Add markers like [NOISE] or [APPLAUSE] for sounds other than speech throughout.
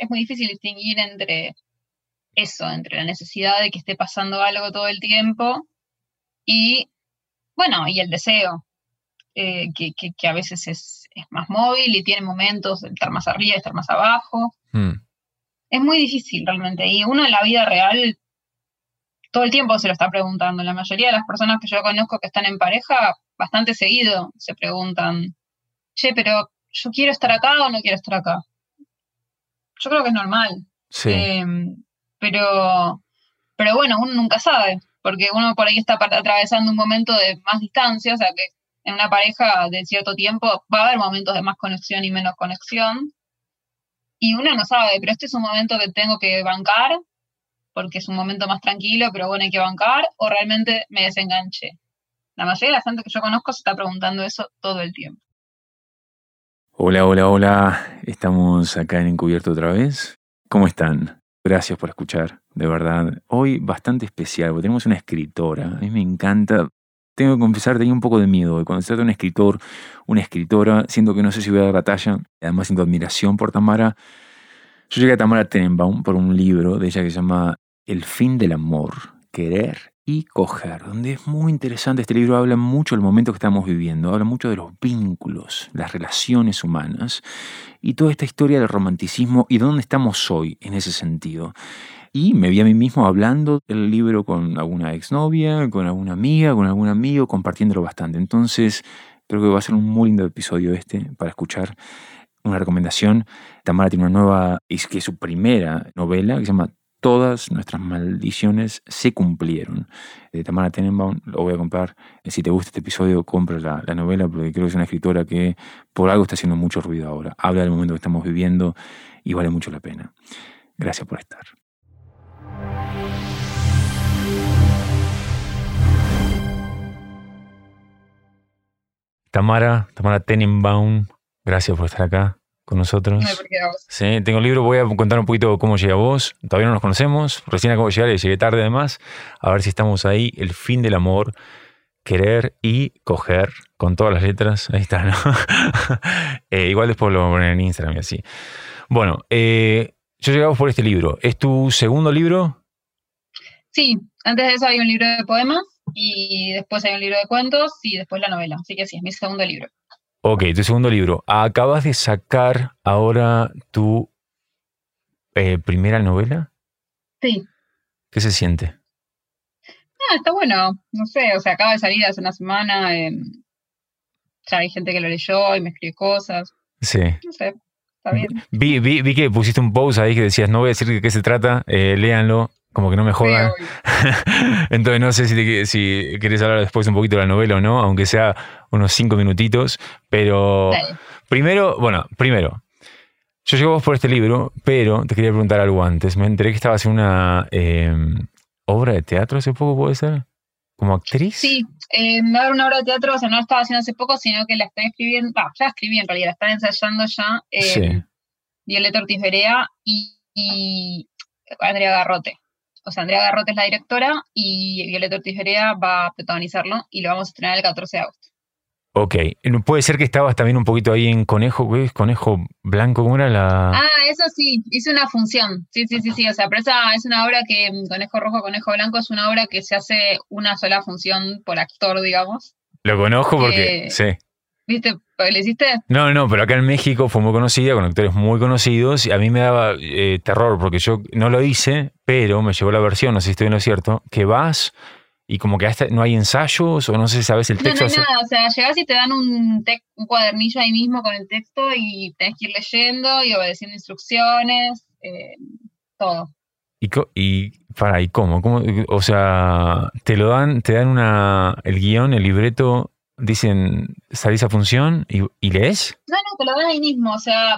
es muy difícil distinguir entre eso, entre la necesidad de que esté pasando algo todo el tiempo y, bueno, y el deseo, eh, que, a veces es, más móvil y tiene momentos de estar más arriba, de estar más abajo. Hmm. Es muy difícil realmente. Y uno en la vida real todo el tiempo se lo está preguntando. La mayoría de las personas que yo conozco que están en pareja, bastante seguido se preguntan, che, pero yo quiero estar acá o no quiero estar acá. Yo creo que es normal. Sí. Em, pero, pero bueno, uno nunca sabe, porque uno por ahí está atravesando un momento de más distancia, o sea que en una pareja de cierto tiempo va a haber momentos de más conexión y menos conexión. Y uno no sabe, pero este es un momento que tengo que bancar, porque es un momento más tranquilo, pero bueno, hay que bancar, o realmente me desenganché. La mayoría de la gente que yo conozco se está preguntando eso todo el tiempo. Hola, hola, hola. Estamos acá en Encubierto otra vez. ¿Cómo están? Gracias por escuchar, de verdad. Hoy bastante especial, porque tenemos una escritora. A mí me encanta. Tengo que confesar, tenía un poco de miedo. Cuando se trata de un escritor, una escritora, siento que no sé si voy a dar la talla. Además, siento admiración por Tamara. Yo llegué a Tamara Tenenbaum por un libro de ella que se llama El fin del amor, querer coger, donde es muy interesante. Este libro habla mucho del momento que estamos viviendo, habla mucho de los vínculos, las relaciones humanas y toda esta historia del romanticismo y dónde estamos hoy en ese sentido. Y me vi a mí mismo hablando del libro con alguna exnovia, con alguna amiga, con algún amigo, compartiéndolo bastante. Entonces, creo que va a ser un muy lindo episodio este para escuchar. Una recomendación, Tamara tiene una nueva, es que es su primera novela que se llama todas nuestras maldiciones se cumplieron. De Tamara Tenenbaum, lo voy a comprar. Si te gusta este episodio, compra la, novela, porque creo que es una escritora que por algo está haciendo mucho ruido ahora. Habla del momento que estamos viviendo y vale mucho la pena. Gracias por estar. Tamara, Tamara Tenenbaum, gracias por estar acá con nosotros. Sí, tengo el libro, voy a contar un poquito cómo llega vos. Todavía no nos conocemos, recién acabo de llegar y llegué tarde además. A ver si estamos ahí. El fin del amor, querer y coger, con todas las letras. Ahí está, ¿no? [LAUGHS] Eh, igual después lo voy a poner en Instagram y así. Bueno, eh, yo llegamos por este libro. ¿Es tu segundo libro? Sí, antes de eso hay un libro de poemas y después hay un libro de cuentos y después la novela. Así que sí, es mi segundo libro. Ok, tu segundo libro. Acabas de sacar ahora tu eh, primera novela. Sí. ¿Qué se siente? Ah, está bueno. No sé, o sea, acaba de salir hace una semana. ya hay gente que lo leyó y me escribe cosas. Sí. No sé, Vi, vi, vi que pusiste un post ahí que decías, no voy a decir de qué se trata, eh, léanlo como que no me jodan. [LAUGHS] Entonces no sé si, si querés hablar después un poquito de la novela o no, aunque sea unos cinco minutitos. Pero primero, bueno, primero, yo llego vos por este libro, pero te quería preguntar algo antes. Me enteré que estabas en una em, obra de teatro hace poco, ¿puede ser? ¿Como actriz? Sí, eh, me va a dar una obra de teatro, o sea, no la estaba haciendo hace poco, sino que la están escribiendo, ya escribí en realidad, la están ensayando ya eh, sí. Violeta Ortiz Berea y Andrea Garrote o sea, Andrea Garrote es la directora y Violeta Ortiz va a protagonizarlo y lo vamos a estrenar el 14 de agosto. Ok, puede ser que estabas también un poquito ahí en Conejo. Conejo Blanco, ¿cómo era la...? Ah, eso sí, hice una función, sí, sí, sí, sí, o sea, pero esa es una obra que, Conejo Rojo, Conejo Blanco, es una obra que se hace una sola función por actor, digamos. Lo conozco porque, sí. ¿Viste? ¿Le hiciste? No, no, pero acá en México fue muy conocida, con actores muy conocidos, y a mí me daba eh, terror, porque yo no lo hice, pero me llegó la versión, no sé si estoy en lo cierto, que vas y como que hasta no hay ensayos, o no sé si sabes el texto. No, no hay nada, o sea, llegás y te dan un, un cuadernillo ahí mismo con el texto y tenés que ir leyendo y obedeciendo instrucciones, eh, todo. ¿Y, y para, ¿y cómo? cómo? O sea, te lo dan, te dan una, el guion, el libreto dicen, salís a función y, lees? No, no, te lo dan ahí mismo, o sea,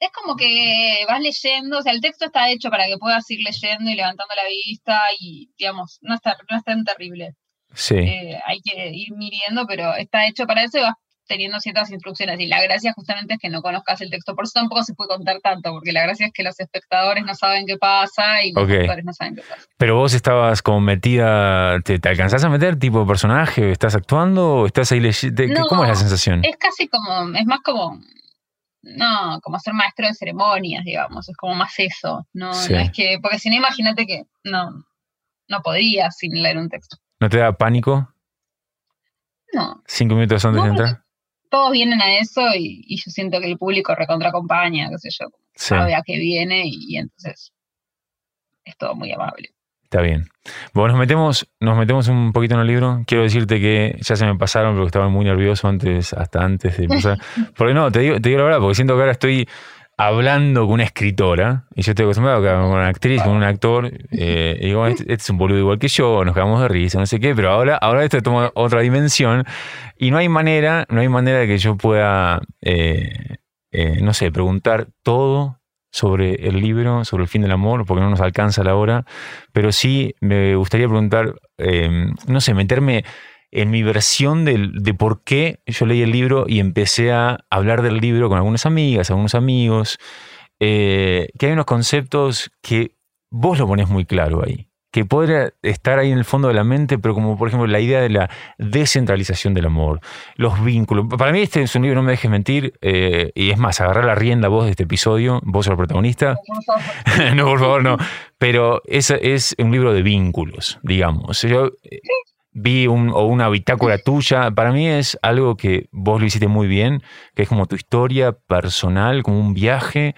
es como que vas leyendo, o sea, el texto está hecho para que puedas ir leyendo y levantando la vista y, digamos, no, está, no es tan terrible. Sí. Eh, hay que ir midiendo, pero está hecho para eso y vas teniendo ciertas instrucciones. Y la gracia justamente es que no conozcas el texto. Por eso tampoco se puede contar tanto, porque la gracia es que los espectadores no saben qué pasa y los espectadores no saben qué pasa. Pero vos estabas como metida, ¿te, alcanzás a meter tipo personaje? ¿Estás actuando o estás ahí leyendo? ¿Cómo es la sensación? Es casi como, es más como no, como ser maestro de ceremonias, digamos, es como más eso, no, es que, porque si no, imagínate que no, no podría sin leer un texto. ¿No te da pánico? No. ¿Cinco minutos antes de entrar? Todos vienen a eso y, yo siento que el público recontra acompaña, qué sé yo, sabe a qué viene y entonces es todo muy amable. Está bien. Bueno, nos metemos, nos metemos un poquito en el libro. Quiero decirte que ya se me pasaron porque estaba muy nervioso antes, hasta antes de empezar. [LAUGHS] Porque no, te digo, te digo la verdad, porque siento que ahora estoy hablando con una escritora, y yo estoy acostumbrado a con una actriz, con un actor, eh, y digo, este, este, es un boludo igual que yo, nos quedamos de risa, no sé qué, pero ahora, ahora esto toma otra dimensión, y no hay manera, no hay manera de que yo pueda, eh, eh, no sé, preguntar todo sobre el libro, sobre el fin del amor, porque no nos alcanza la hora, pero sí me gustaría preguntar, em, no sé, meterme en mi versión de, de, por qué yo leí el libro y empecé a hablar del libro con algunas amigas, algunos amigos, eh, que hay unos conceptos que vos lo pones muy claro ahí que podría estar ahí en el fondo de la mente, pero como por ejemplo la idea de la descentralización del amor, los vínculos. Para mí este es un libro, no me dejes mentir, eh, y es más, agarrar la rienda vos de este episodio, vos sos el protagonista. [LAUGHS] no, por favor, no. Pero es, es un libro de vínculos, digamos. Yo eh, vi un, o una bitácora tuya, para mí es algo que vos lo hiciste muy bien, que es como tu historia personal, como un viaje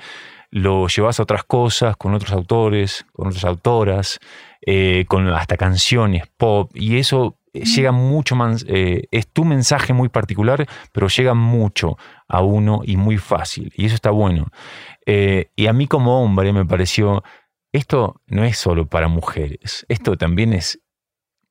lo llevas a otras cosas, con otros autores, con otras autoras, eh, con hasta canciones pop, y eso eh, llega mucho más, eh, es tu mensaje muy particular, pero llega mucho a uno y muy fácil, y eso está bueno. y a mí como hombre me pareció, esto no es solo para mujeres, esto también es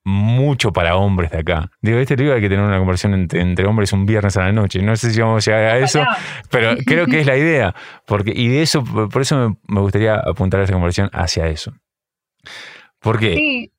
mucho para hombres de acá. Digo, este libro hay que tener una conversación entre, hombres un viernes a la noche. No sé si vamos a llegar a eso, pero creo que es la idea. Porque, y de eso, por eso me, gustaría apuntar a esa conversación hacia eso. ¿Por qué? Sí.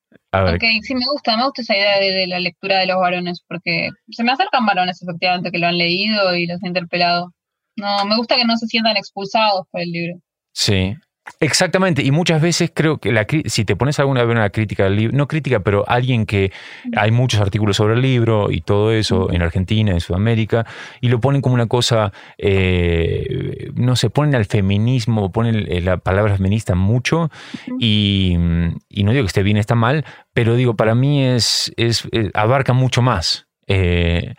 sí, me gusta, me gusta esa idea de, la lectura de los varones, porque se me acercan varones efectivamente que lo han leído y los han interpelado. No, me gusta que no se sientan expulsados por el libro. Sí, Exactamente, y muchas veces creo que la, si te pones alguna vez una crítica del libro, no crítica, pero alguien que hay muchos artículos sobre el libro y todo eso en Argentina, en Sudamérica, y lo ponen como una cosa, eh, no sé, ponen al feminismo, ponen la palabra feminista mucho, y, no digo que esté bien, está mal, pero digo, para mí es, es eh, abarca mucho más. 100%.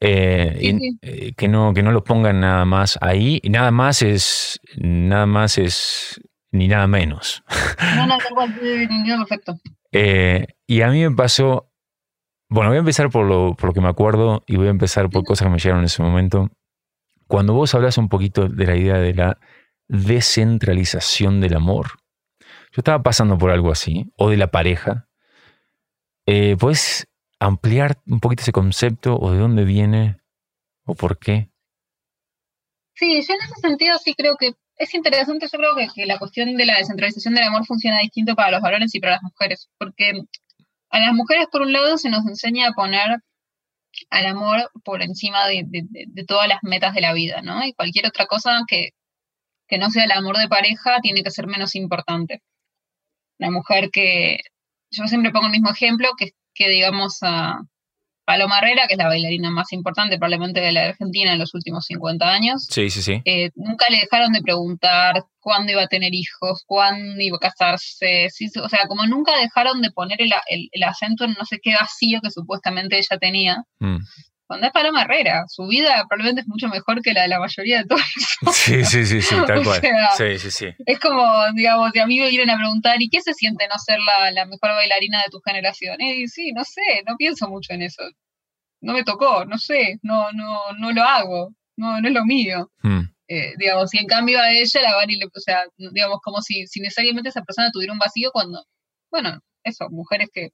Eh, eh, que, no, que no lo pongan nada más ahí. Y nada más es. Nada más es. Ni nada menos. No, no, no, perfecto. Eh, y a mí me pasó. Bueno, voy a empezar por lo, por lo que me acuerdo y voy a empezar por cosas que me llegaron en ese momento. Cuando vos hablas un poquito de la idea de la descentralización del amor, yo estaba pasando por algo así, o de la pareja. Eh, pues ampliar un poquito ese concepto o de dónde viene o por qué? Sí, yo en ese sentido sí creo que es interesante, yo creo que, la cuestión de la descentralización del amor funciona distinto para los varones y para las mujeres, porque a las mujeres por un lado se nos enseña a poner al amor por encima de, todas las metas de la vida, ¿no? Y cualquier otra cosa que, que no sea el amor de pareja tiene que ser menos importante. La mujer que, yo siempre pongo el mismo ejemplo, que, que digamos a Paloma Herrera, que es la bailarina más importante probablemente de la Argentina en los últimos 50 años. Sí, sí, sí. Eh, nunca le dejaron de preguntar cuándo iba a tener hijos, cuándo iba a casarse, o sea, como nunca dejaron de poner el, acento en no sé qué vacío que supuestamente ella tenía. Mm cuando es Paloma Herrera. Su vida probablemente es mucho mejor que la de la mayoría de todos. [LAUGHS] Sí, sí, sí, sí, tal [LAUGHS] cual. sí, sí, sí. Es como, digamos, si a mí me vienen a preguntar, ¿y qué se siente no ser la, mejor bailarina de tu generación? Y sí, no sé, no pienso mucho en eso. No me tocó, no sé, no, no, no lo hago, no, no es lo mío. Hmm. Eh, digamos, y en cambio a ella la van y le, o sea, digamos, como si, si necesariamente esa persona tuviera un vacío cuando, bueno, eso, mujeres que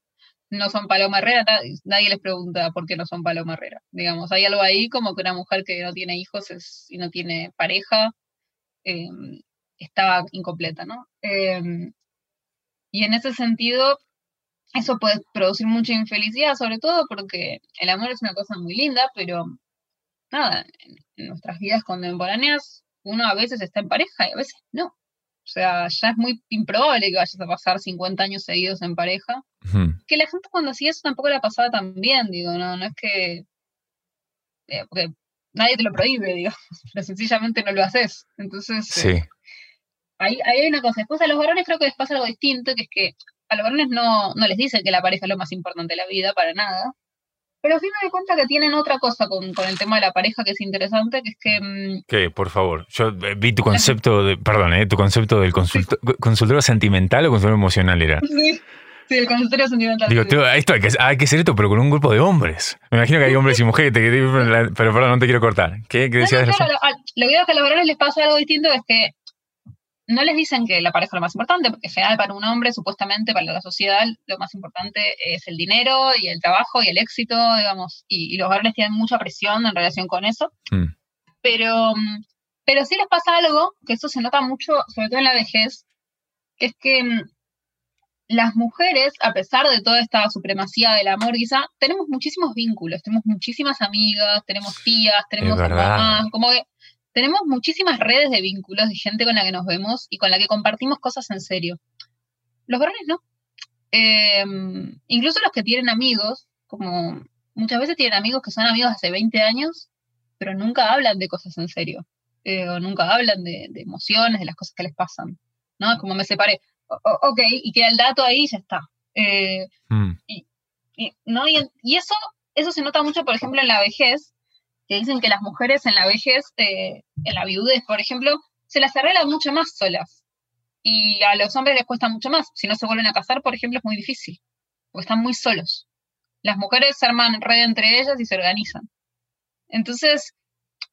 no son Paloma Herrera, nadie les pregunta por qué no son Paloma Herrera. Digamos, hay algo ahí como que una mujer que no tiene hijos y no tiene pareja em, estaba incompleta, ¿no? Em, y en ese sentido, eso puede producir mucha infelicidad, sobre todo porque el amor es una cosa muy linda, pero nada, en nuestras vidas contemporáneas uno a veces está en pareja y a veces no. O sea, ya es muy improbable que vayas a pasar 50 años seguidos en pareja. Que la gente cuando hacía eso tampoco la pasaba tan bien, digo, no, no es que... Eh, porque nadie te lo prohíbe, digamos, [LAUGHS] pero sencillamente no lo haces. Entonces, Sí. eh, ahí, ahí hay una cosa. Después a los varones creo que les pasa algo distinto, que es que a los varones no, no les dicen que la pareja es lo más importante de la vida, para nada. Pero sí me doy cuenta que tienen otra cosa con, con el tema de la pareja que es interesante, que es que mm, ¿Qué? Por favor. Yo eh, vi tu [LAUGHS] concepto de. Perdón, ¿eh? Tu concepto del consulto- consultorio sentimental o consultorio emocional era. [LAUGHS] sí, sí, el consultorio sentimental. Digo, sí. tú- esto hay que, hay que hacer esto, pero con un grupo de hombres. Me imagino que hay hombres y mujeres. pero perdón, no te quiero cortar. ¿Qué, qué No, no, decías? claro, lo, a- lo que digo es que a los varones les pasa algo distinto, es que no les dicen que la pareja es lo más importante, porque en general para un hombre, supuestamente para la sociedad, lo más importante es el dinero y el trabajo y el éxito, digamos, y, y los varones tienen mucha presión en relación con eso. Mm. Pero, mm, pero sí les pasa algo, que eso se nota mucho, sobre todo en la vejez, que es que mm, las mujeres, a pesar de toda esta supremacía del amor, quizá, tenemos muchísimos vínculos, tenemos muchísimas amigas, tenemos tías, tenemos mamás, como que tenemos muchísimas redes de vínculos de gente con la que nos vemos y con la que compartimos cosas en serio. Los varones no. Eh, incluso los que tienen amigos, como muchas veces tienen amigos que son amigos hace 20 años, pero nunca hablan de cosas en serio. eh, o nunca hablan de, de emociones, de las cosas que les pasan. ¿no? Es como me separé. O- o- ok, y queda el dato ahí y ya está. Eh, Mm, y, ¿no? y, y eso, eso se nota mucho, por ejemplo, en la vejez, que dicen que las mujeres en la vejez, eh, en la viudez, por ejemplo, se las arreglan mucho más solas. Y a los hombres les cuesta mucho más. Si no se vuelven a casar, por ejemplo, es muy difícil, porque están muy solos. Las mujeres se arman red entre ellas y se organizan. Entonces,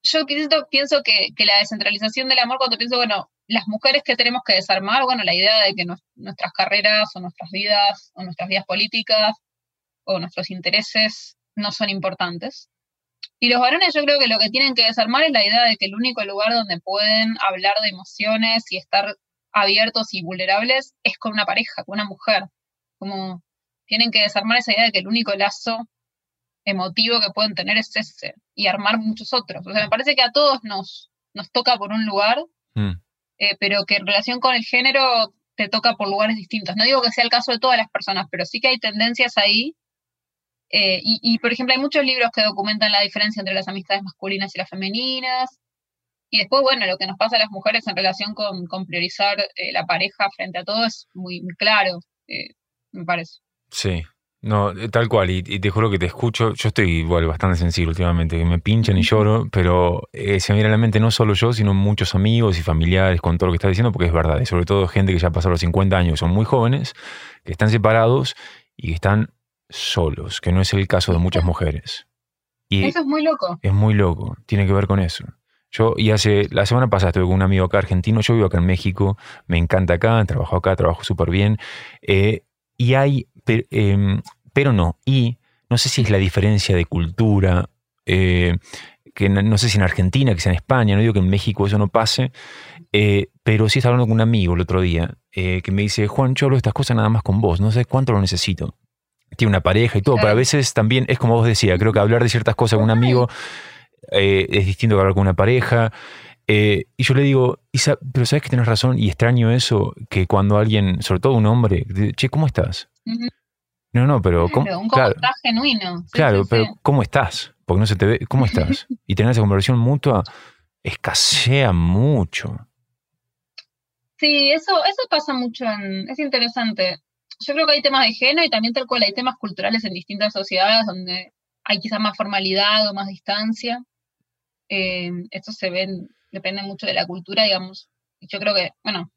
yo pienso, que, la descentralización del amor, cuando pienso, bueno, las mujeres que tenemos que desarmar, bueno, la idea de que nues- nuestras carreras o nuestras vidas o nuestras vidas políticas o nuestros intereses no son importantes. Y los varones yo creo que lo que tienen que desarmar es la idea de que el único lugar donde pueden hablar de emociones y estar abiertos y vulnerables es con una pareja, con una mujer. Como tienen que desarmar esa idea de que el único lazo emotivo que pueden tener es ese y armar muchos otros. O sea, me parece que a todos nos, nos toca por un lugar, mm. eh, pero que en relación con el género te toca por lugares distintos. No digo que sea el caso de todas las personas, pero sí que hay tendencias ahí. Eh, y, y, por ejemplo, hay muchos libros que documentan la diferencia entre las amistades masculinas y las femeninas. Y después, bueno, lo que nos pasa a las mujeres en relación con, con priorizar eh, la pareja frente a todo es muy, muy claro, eh, me parece. Sí. No, eh, tal cual, y, y te juro que te escucho, yo estoy igual bastante sensible últimamente, que me pinchan y lloro, pero eh, se me viene a la mente no solo yo, sino muchos amigos y familiares con todo lo que estás diciendo, porque es verdad, y sobre todo gente que ya pasó los 50 años, son muy jóvenes, que están separados y que están solos, que no es el caso de muchas mujeres. Y Eso es muy loco. es muy loco, tiene que ver con eso. Yo, y hace, la semana pasada estuve con un amigo acá argentino, yo vivo acá en México, me encanta acá, trabajo acá, trabajo súper bien, eh, y hay, em, pero no, y no sé si es la diferencia de cultura, eh, que no, no sé si en Argentina, que sea en España, no digo que en México eso no pase, eh, pero sí estaba hablando con un amigo el otro día, que me dice, Juan, yo hablo de estas cosas nada más con vos, no sé cuánto lo necesito. Tiene una pareja y todo, pero a veces también es como vos decías, creo que hablar de ciertas cosas con un amigo eh, es distinto que hablar con una pareja. Eh, y yo le digo, Isa, pero sabes que tienes razón y extraño eso, que cuando alguien, sobre todo un hombre, dice, che, ¿cómo estás? No, no, pero ¿cómo, Claro, un cómo claro, estás genuino. Sí, claro, sí, pero sí. ¿cómo estás? Porque no se te ve, ¿cómo estás? Y tener esa conversación mutua escasea mucho. Sí, eso, eso pasa mucho en, es interesante. Yo creo que hay temas de género y también tal cual hay temas culturales en distintas sociedades donde hay quizás más formalidad o más distancia. Eh, esto se ve, en- depende mucho de la cultura, digamos. Yo creo que, bueno,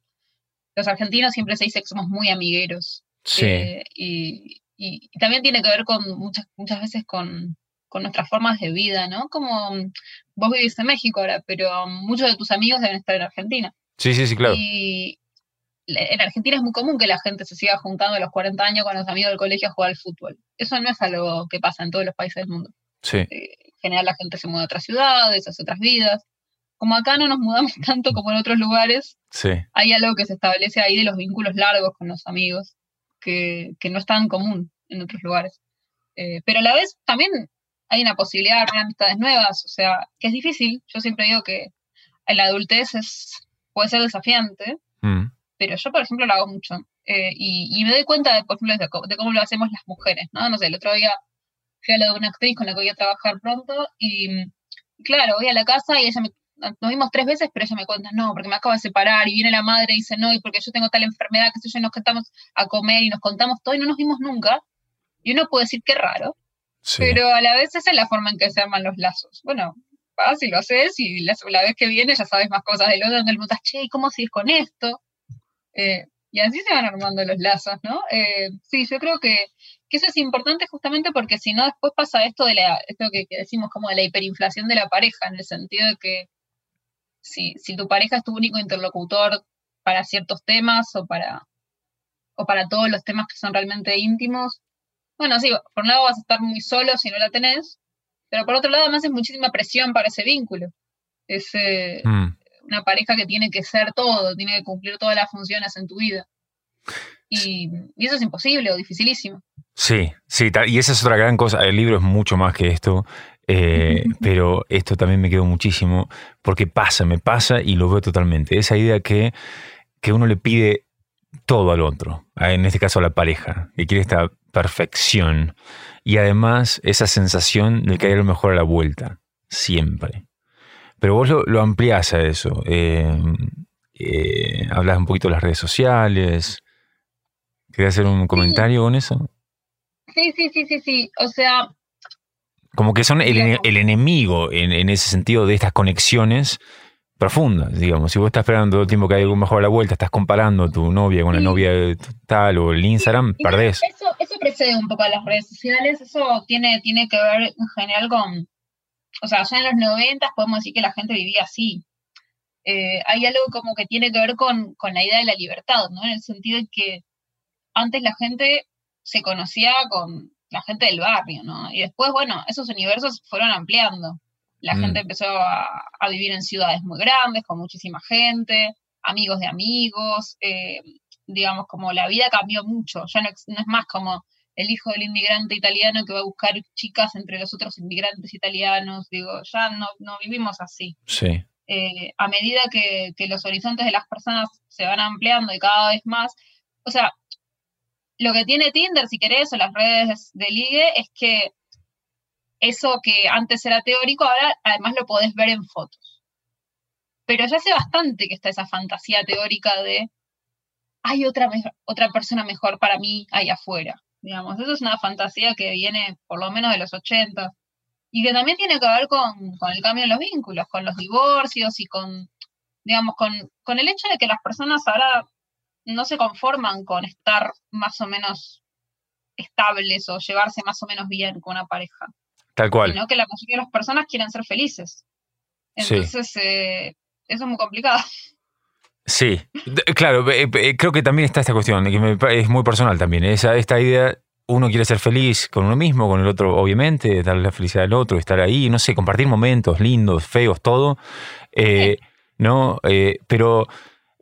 los argentinos siempre se dice que somos muy amigueros. Sí, Eh, y, y- y también tiene que ver con muchas, muchas veces con, con nuestras formas de vida, ¿no? Como mm, vos vivís en México ahora, pero muchos de tus amigos deben estar en Argentina. sí, sí, sí, claro. Y en Argentina es muy común que la gente se siga juntando a los 40 años con los amigos del colegio a jugar al fútbol. Eso no es algo que pasa en todos los países del mundo. Sí, Eh, en general la gente se muda a otras ciudades, hace otras vidas. Como acá no nos mudamos [LAUGHS] tanto como en otros lugares, sí. hay algo que se establece ahí de los vínculos largos con los amigos, que, que no es tan común en otros lugares. Eh, pero a la vez también hay una posibilidad de armar amistades nuevas, o sea, que es difícil. Yo siempre digo que en la adultez es, puede ser desafiante, Mm, pero yo, por ejemplo, lo hago mucho. Eh, y, y me doy cuenta, de, por ejemplo, de, co- de cómo lo hacemos las mujeres, ¿no? No sé, el otro día fui a lo de una actriz con la que voy a trabajar pronto y claro, voy a la casa y ella me, nos vimos tres veces, pero ella me cuenta, no, porque me acabo de separar, y viene la madre y dice, no, y porque yo tengo tal enfermedad, que sé yo, nos contamos a comer y nos contamos todo y no nos vimos nunca. Y uno puede decir que raro, pero a la vez esa es la forma en que se arman los lazos. Bueno, vas y lo haces y la, vez que viene ya sabes más cosas del otro, donde el mundo che, ¿y cómo sigues con esto? Eh, y así se van armando los lazos, ¿no? Eh, sí, yo creo que, eso es importante justamente porque si no después pasa esto de la, esto que, decimos como de la hiperinflación de la pareja, en el sentido de que si, si tu pareja es tu único interlocutor para ciertos temas o para, o para todos los temas que son realmente íntimos, bueno, sí, por un lado vas a estar muy solo si no la tenés, pero por otro lado además es muchísima presión para ese vínculo. Eh, mm. Una pareja que tiene que ser todo, tiene que cumplir todas las funciones en tu vida. Y, eso es imposible o dificilísimo. Sí, sí, y esa es otra gran cosa. El libro es mucho más que esto, eh, [LAUGHS] pero esto también me quedó muchísimo porque pasa, me pasa y lo veo totalmente. Esa idea que, que uno le pide todo al otro, en este caso a la pareja, que quiere esta perfección y además esa sensación de que hay lo mejor a la vuelta, siempre. Pero vos lo, ampliás a eso. Eh, eh, hablas un poquito de las redes sociales. ¿Querías hacer un comentario con eso? Sí, sí, sí, sí, sí. O sea... Como que son el, enemigo en, en, ese sentido de estas conexiones profundas, digamos. Si vos estás esperando todo el tiempo que hay algo mejor a la vuelta, estás comparando a tu novia con la novia tal o el Instagram, perdés. Eso, eso precede un poco a las redes sociales, eso tiene, tiene que ver en general con, o sea, ya en los 90 podemos decir que la gente vivía así. Eh, hay algo como que tiene que ver con, con, la idea de la libertad, ¿no? En el sentido de que antes la gente se conocía con la gente del barrio, ¿no? Y después, bueno, esos universos fueron ampliando. La mm. gente empezó a, vivir en ciudades muy grandes, con muchísima gente, amigos de amigos, eh, digamos, como la vida cambió mucho, ya no, es más como el hijo del inmigrante italiano que va a buscar chicas entre los otros inmigrantes italianos, digo, ya no, no vivimos así. Sí. Eh, a medida que, que, los horizontes de las personas se van ampliando y cada vez más, o sea, lo que tiene Tinder, si querés, o las redes de ligue, es que eso que antes era teórico, ahora además lo podés ver en fotos. Pero ya hace bastante que está esa fantasía teórica de hay otra, otra persona mejor para mí ahí afuera. Digamos, eso es una fantasía que viene por lo menos de los 80 y que también tiene que ver con, el cambio en los vínculos, con los divorcios y con, digamos, con, con el hecho de que las personas ahora no se conforman con estar más o menos estables o llevarse más o menos bien con una pareja. Tal cual. Sino que la mayoría de las personas quieren ser felices. Entonces, eh, eso es muy complicado. Sí, claro, eh, eh, creo que también está esta cuestión, que es muy personal también. Esa, esta idea, uno quiere ser feliz con uno mismo, con el otro, obviamente, darle la felicidad al otro, estar ahí, no sé, compartir momentos lindos, feos, todo. ¿No? pero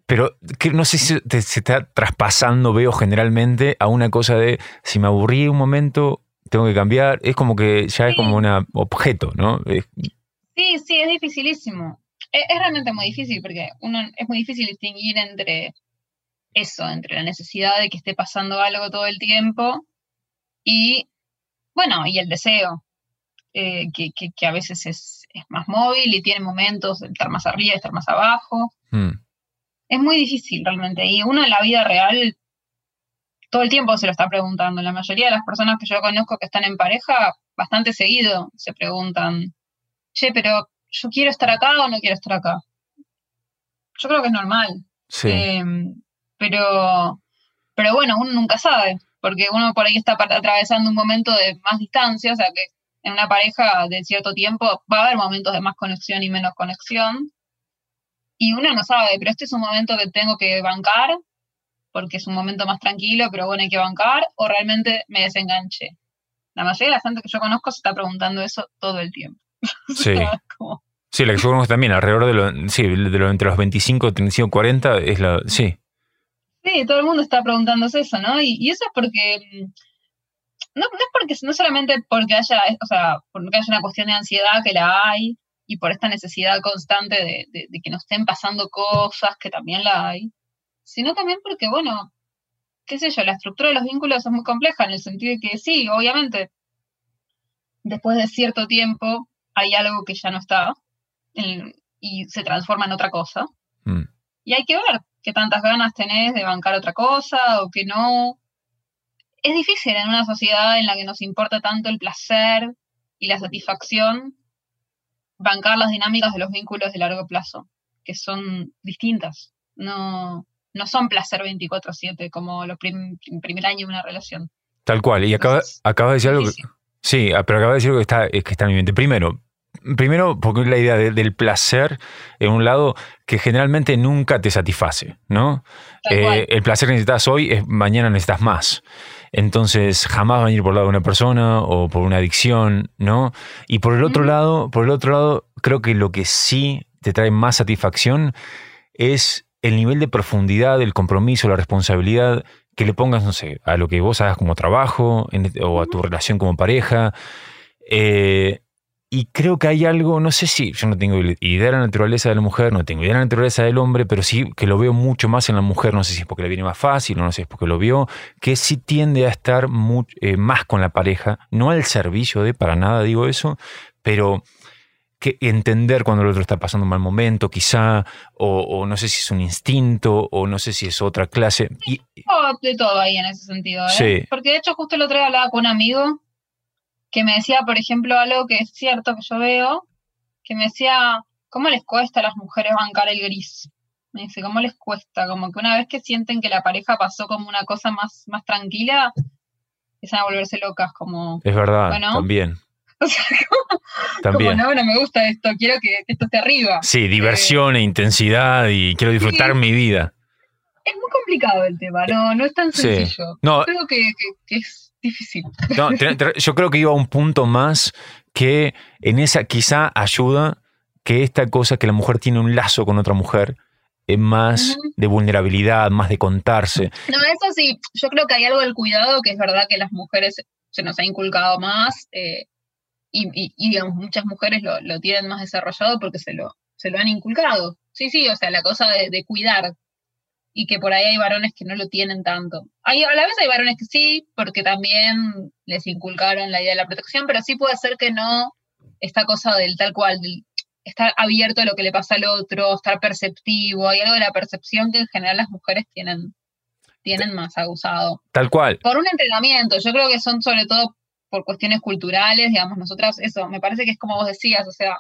pero que no sé si se está traspasando, veo generalmente, a una cosa de si me aburrí un momento, tengo que cambiar, es como que ya es como un objeto, ¿no? Sí, sí, es dificilísimo. Es, realmente muy difícil porque uno es muy difícil distinguir entre eso, entre la necesidad de que esté pasando algo todo el tiempo y, bueno, y el deseo, eh, que, que, a veces es, más móvil y tiene momentos de estar más arriba, de estar más abajo. Hmm. Es muy difícil realmente. Y uno en la vida real todo el tiempo se lo está preguntando. La mayoría de las personas que yo conozco que están en pareja, bastante seguido se preguntan, che, pero yo quiero estar acá o no quiero estar acá. Yo creo que es normal. Sí. Em, pero, pero bueno, uno nunca sabe, porque uno por ahí está atravesando un momento de más distancia, o sea que en una pareja de cierto tiempo va a haber momentos de más conexión y menos conexión. Y uno no sabe, pero este es un momento que tengo que bancar porque es un momento más tranquilo, pero bueno, hay que bancar, o realmente me desenganché. La mayoría de la gente que yo conozco se está preguntando eso todo el tiempo. [LAUGHS] Sí. Sí, la que yo conozco también, alrededor de lo, sí, de lo entre los 25, 35, 40, es la, sí. Sí, todo el mundo está preguntándose eso, ¿no? Y, eso es porque, mm, no, no, es porque, no solamente porque haya, o sea, porque haya una cuestión de ansiedad que la hay, y por esta necesidad constante de, de que nos estén pasando cosas, que también la hay, sino también porque, bueno, qué sé yo, la estructura de los vínculos es muy compleja en el sentido de que sí, obviamente, después de cierto tiempo, hay algo que ya no está y se transforma en otra cosa. Mm. Y hay que ver qué tantas ganas tenés de bancar otra cosa o que no. Es difícil en una sociedad en la que nos importa tanto el placer y la satisfacción bancar las dinámicas de los vínculos de largo plazo, que son distintas. No, no son placer 24/7 como los primer año de una relación. Tal cual. Y acaba, acaba de decir algo que... Sí, ah, pero acaba de decir que está, que está en mi mente. Primero, Primero, porque es la idea del placer, en un lado, que generalmente nunca te satisface, ¿no? Eh, el placer que necesitas hoy, es, mañana necesitas más. Entonces, jamás va a ir por el lado de una persona o por una adicción, ¿no? Y por el otro lado, por el otro lado, creo que lo que sí te trae más satisfacción es el nivel de profundidad, el compromiso, la responsabilidad que le pongas, no sé, a lo que vos hagas como trabajo o a tu relación como pareja. Eh, y creo que hay algo, no sé si, yo no tengo idea de la naturaleza de la mujer, no tengo idea de la naturaleza del hombre, pero sí que lo veo mucho más en la mujer, no sé si es porque le viene más fácil o no sé si es porque lo vio, que sí tiende a estar eh, más con la pareja, no al servicio de, para nada digo eso, pero que entender cuando el otro está pasando un mal momento, quizá, o, no sé si es un instinto, o no sé si es otra clase. Y, de todo ahí en ese sentido, ¿eh? Sí. Porque de hecho justo el otro día hablaba con un amigo que me decía, por ejemplo, algo que es cierto que yo veo, que me decía, ¿cómo les cuesta a las mujeres bancar el gris? Me dice, ¿cómo les cuesta? Como que una vez que sienten que la pareja pasó como una cosa más, más tranquila, empiezan a volverse locas, como... Es verdad, también. [LAUGHS] O sea, también. no, no me gusta esto, quiero que, esto esté arriba. Sí, diversión eh, e intensidad y quiero disfrutar mi vida. Es muy complicado el tema, no, no es tan sencillo. No, Creo que, que es difícil. yo creo que iba a un punto más que en esa quizá ayuda que esta cosa que la mujer tiene un lazo con otra mujer es más de vulnerabilidad, más de contarse. No, eso sí, yo creo que hay algo del cuidado que es verdad que las mujeres se nos ha inculcado más eh, y, digamos, muchas mujeres lo, tienen más desarrollado porque se lo, se lo han inculcado. Sí, sí, o sea, la cosa de, de cuidar, y que por ahí hay varones que no lo tienen tanto. Hay, a la vez hay varones que sí, porque también les inculcaron la idea de la protección, pero sí puede ser que no esta cosa del tal cual, del estar abierto a lo que le pasa al otro, estar perceptivo, hay algo de la percepción que en general las mujeres tienen, tienen más abusado. Tal cual. Por un entrenamiento, yo creo que son sobre todo por cuestiones culturales, digamos, nosotras, eso, me parece que es como vos decías, o sea,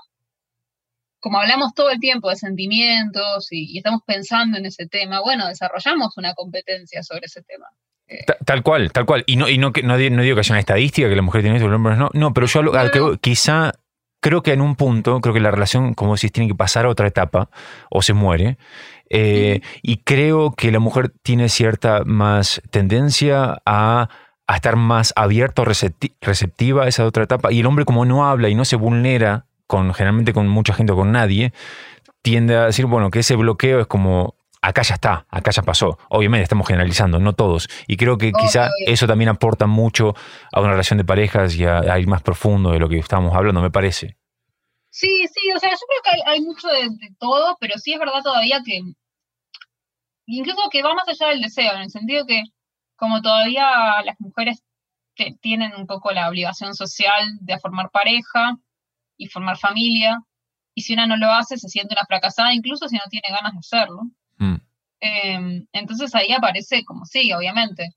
como hablamos todo el tiempo de sentimientos y, estamos pensando en ese tema, bueno, desarrollamos una competencia sobre ese tema. Eh, tal cual, tal cual. Y no, y no, no, digo que haya una estadística que la mujer tiene esto y los hombres no. No, pero yo que, quizá creo que en un punto, creo que la relación, como decís, tiene que pasar a otra etapa o se muere. Eh, y creo que la mujer tiene cierta más tendencia a, a estar más abierta o receptiva a esa otra etapa. Y el hombre, como no habla y no se vulnera generalmente con mucha gente o con nadie, tiende a decir, bueno, que ese bloqueo es como, acá ya está, acá ya pasó. Obviamente estamos generalizando, no todos. Y creo que quizá eso también aporta mucho a una relación de parejas y a, ir más profundo de lo que estábamos hablando, me parece. Sí, sí, o sea, yo creo que hay, mucho de, todo, pero sí es verdad todavía que, incluso que va más allá del deseo, en el sentido que como todavía las mujeres tienen un poco la obligación social de formar pareja, y formar familia. Y si una no lo hace, se siente una fracasada, incluso si no tiene ganas de hacerlo. Mm. Em, entonces ahí aparece como sí, obviamente.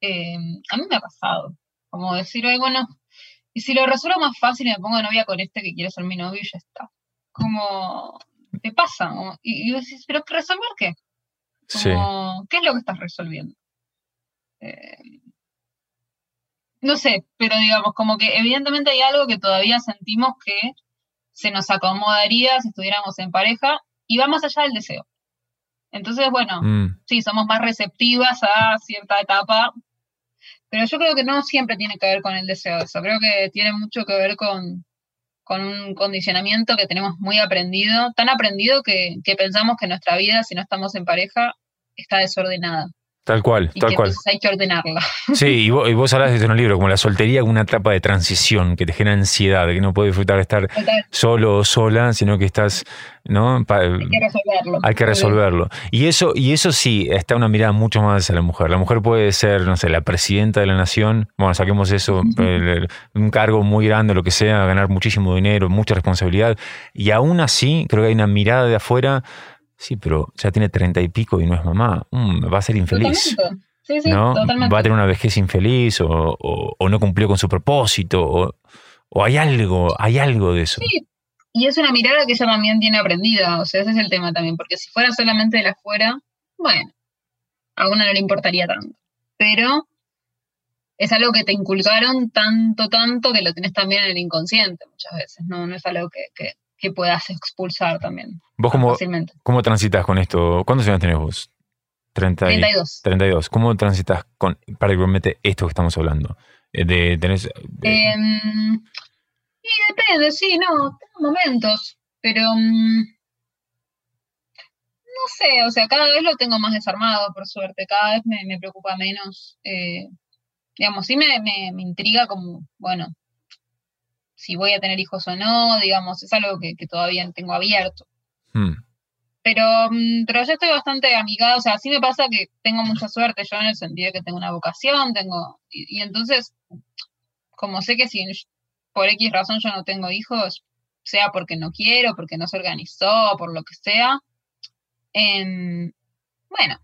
Em, a mí me ha pasado. Como decir, Ay, bueno, y si lo resuelvo más fácil y me pongo de novia con este que quiere ser mi novio y ya está. Como, te pasa? Y, y decís, ¿pero resolver qué? ¿Qué es lo que estás resolviendo? Eh, no sé, pero digamos, como que evidentemente hay algo que todavía sentimos que se nos acomodaría si estuviéramos en pareja y va más allá del deseo. Entonces, bueno, mm. sí, somos más receptivas a cierta etapa, pero yo creo que no siempre tiene que ver con el deseo eso, creo que tiene mucho que ver con, con un condicionamiento que tenemos muy aprendido, tan aprendido que, que pensamos que nuestra vida, si no estamos en pareja, está desordenada. Tal cual, y tal que cual. entonces hay que ordenarla. Sí, y vos, y vos hablas de esto en un libro, como la soltería como una etapa de transición que te genera ansiedad, que no puedes disfrutar de estar Total, solo o sola, sino que estás, ¿no? Pa- hay que resolverlo. hay que resolverlo. Y eso, y eso sí, está una mirada mucho más hacia la mujer. La mujer puede ser, no sé, la presidenta de la nación, bueno, saquemos eso, un cargo muy grande, lo que sea, ganar muchísimo dinero, mucha responsabilidad. Y aún así, creo que hay una mirada de afuera, sí, pero ya tiene treinta y pico y no es mamá, mm, va a ser infeliz. Totalmente. Sí, sí, ¿no? totalmente. Va a tener una vejez infeliz o, o- o no cumplió con su propósito o, o hay algo, hay algo de eso. Sí, y es una mirada que ella también tiene aprendida, o sea, ese es el tema también, porque si fuera solamente de la afuera, bueno, a una no le importaría tanto, pero es algo que te inculcaron tanto, tanto que lo tienes también en el inconsciente muchas veces, no, no es algo que, que- que puedas expulsar también ¿Vos cómo, fácilmente. cómo transitas con esto? ¿Cuántos años tenés vos? 30 y- 32. 32. ¿Cómo transitas con particularmente esto que estamos hablando? Eh, De, tenés, de- Em, y depende, sí, no, tengo momentos, pero mm, no sé, o sea, cada vez lo tengo más desarmado, por suerte, cada vez me, me preocupa menos. eh, digamos, sí me, me, me intriga como, bueno, si voy a tener hijos o no, digamos, es algo que, que todavía tengo abierto. hmm, Pero, mm, pero yo estoy bastante amigada, o sea, sí me pasa que tengo mucha suerte yo en el sentido de que tengo una vocación, tengo, y, y entonces, como sé que si por X razón yo no tengo hijos, sea porque no quiero, porque no se organizó, por lo que sea, em, bueno,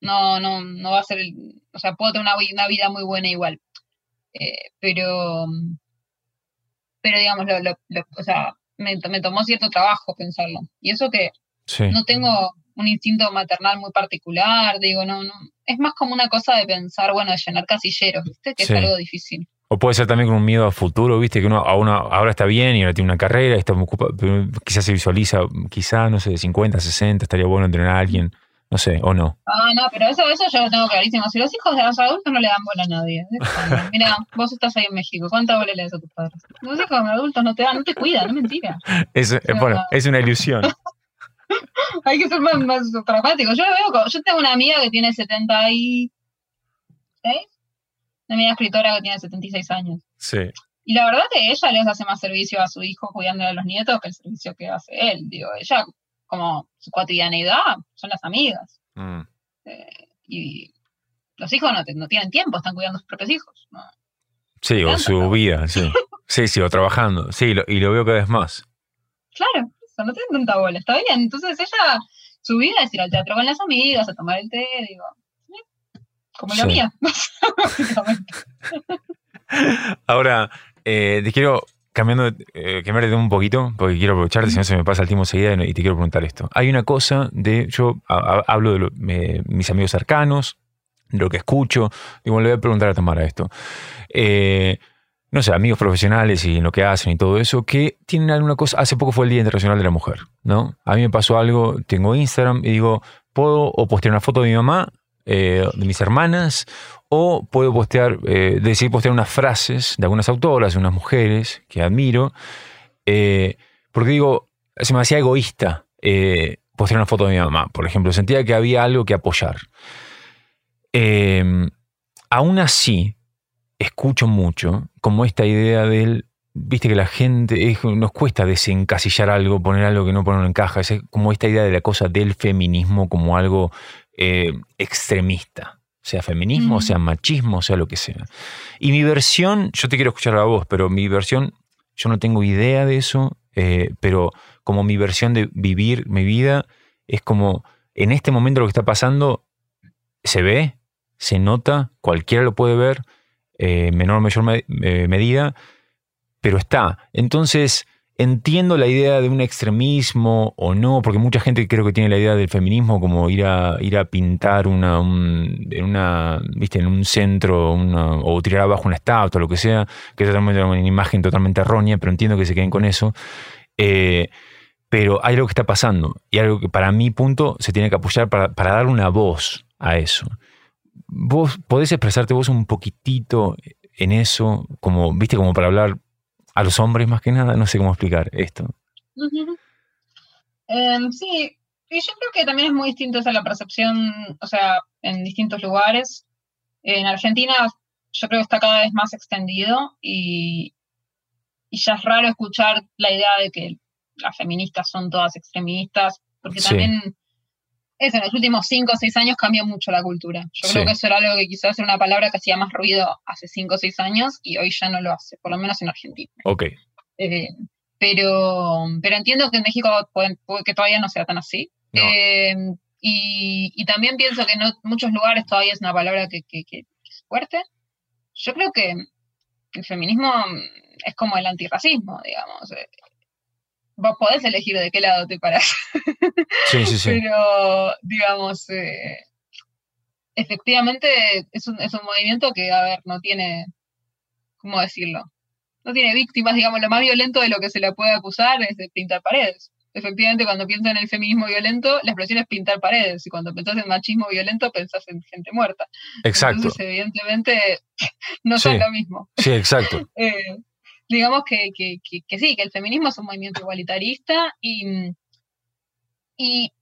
no, no, no va a ser, el- o sea, puedo tener una, una vida muy buena igual, Eh, pero, pero digamos, lo, lo- lo- o sea, me, me tomó cierto trabajo pensarlo, y eso que sí. no tengo un instinto maternal muy particular, digo, no, no, es más como una cosa de pensar, bueno, de llenar casilleros, ¿viste? Que Sí. es algo difícil. O puede ser también con un miedo a futuro, viste, que uno, a uno ahora está bien y ahora tiene una carrera, está ocupa- quizás se visualiza, quizás, no sé, 50, 60, estaría bueno tener a alguien, no sé, o no. Ah, no, pero eso, eso yo lo tengo clarísimo. Si los hijos de los adultos no le dan bola a nadie. [LAUGHS] Mira, vos estás ahí en México, ¿cuánta bola le das a tus padres? Los hijos de adultos no te dan, no te cuidan, no mentira. Es, eh, bueno, es una ilusión. [LAUGHS] Hay que ser más, más pragmático. Yo lo veo, yo tengo una amiga que tiene 76, una amiga escritora que tiene 76 años. Sí. Y la verdad que ella les hace más servicio a su hijo cuidándole a los nietos que el servicio que hace él. Digo, ella, como su cotidianeidad, son las amigas. Mm. Eh, y los hijos no, te- no tienen tiempo, están cuidando a sus propios hijos. ¿no? Sí, o su vida, sí. [LAUGHS] Sí, sí, o trabajando. Sí, lo- y lo veo cada vez más. Claro, eso, no tienen tanta bola, está bien. Entonces ella, su vida es ir al teatro con las amigas, a tomar el té, digo, como la Sí. mía, [LAUGHS] básicamente. [LAUGHS] Ahora, eh, te quiero cambiando, eh, de tema un poquito, porque quiero aprovecharte, si no se me pasa el tiempo enseguida y te quiero preguntar esto. Hay una cosa de, yo hablo de mis amigos cercanos, de lo que escucho, digo, le voy a preguntar a Tamara esto. Eh, no sé, amigos profesionales y lo que hacen y todo eso, que tienen alguna cosa, hace poco fue el Día Internacional de la Mujer, ¿no? A mí me pasó algo, tengo Instagram y digo, puedo o postear una foto de mi mamá, eh, de mis hermanas, o puedo postear, eh, postear unas frases de algunas autoras, de unas mujeres que admiro, eh, porque digo, se me hacía egoísta eh, postear una foto de mi mamá, por ejemplo, sentía que había algo que apoyar. Eh, aún así, escucho mucho como esta idea del, viste que la gente, nos cuesta desencasillar algo, poner algo que no pone encaja, es como esta idea de la cosa del feminismo como algo eh, extremista, sea feminismo, Mm. sea machismo, sea lo que sea. Y mi versión, yo te quiero escuchar a vos, pero mi versión, yo no tengo idea de eso, eh, pero como mi versión de vivir mi vida es como, en este momento lo que está pasando se ve, se nota, cualquiera lo puede ver, eh, en menor o mayor me- eh, medida, pero está. Entonces, entiendo la idea de un extremismo o no, porque mucha gente creo que tiene la idea del feminismo como ir a, ir a pintar una, un- en una, viste, en un centro o tirar abajo una estatua, lo que sea, que es una imagen totalmente errónea, pero entiendo que se queden con eso. Eh, pero hay algo que está pasando y algo que para mi punto se tiene que apoyar para, para darle una voz a eso. ¿Vos podés expresarte vos un poquitito en eso, como, viste, como para hablar a los hombres más que nada? No sé cómo explicar esto. Em, sí, y yo creo que también es muy distinto esa la percepción, o sea, en distintos lugares. En Argentina yo creo que está cada vez más extendido y, ya es raro escuchar la idea de que las feministas son todas extremistas, porque también en los últimos cinco o seis años cambia mucho la cultura. Yo creo que eso era algo que quizás era una palabra que hacía más ruido hace cinco o seis años y hoy ya no lo hace, por lo menos en Argentina. Ok. Eh, pero, pero entiendo que en México que todavía no sea tan así. Eh, y, también pienso que en muchos lugares todavía es una palabra que, que, que es fuerte. Yo creo que el feminismo es como el antirracismo, digamos. Vos podés elegir de qué lado te parás. [LAUGHS] Sí, sí, sí. Pero, digamos, eh, efectivamente es un, es un movimiento que, a ver, no tiene, ¿cómo decirlo? No tiene víctimas, digamos, lo más violento de lo que se le puede acusar es de pintar paredes efectivamente cuando piensas en el feminismo violento, la expresión es pintar paredes, y cuando pensás en machismo violento, pensás en gente muerta. Exacto. Entonces, evidentemente, [LAUGHS] no son lo mismo. Sí, exacto. [LAUGHS] Eh, digamos que, que, que, sí, que el feminismo es un movimiento igualitarista y, y,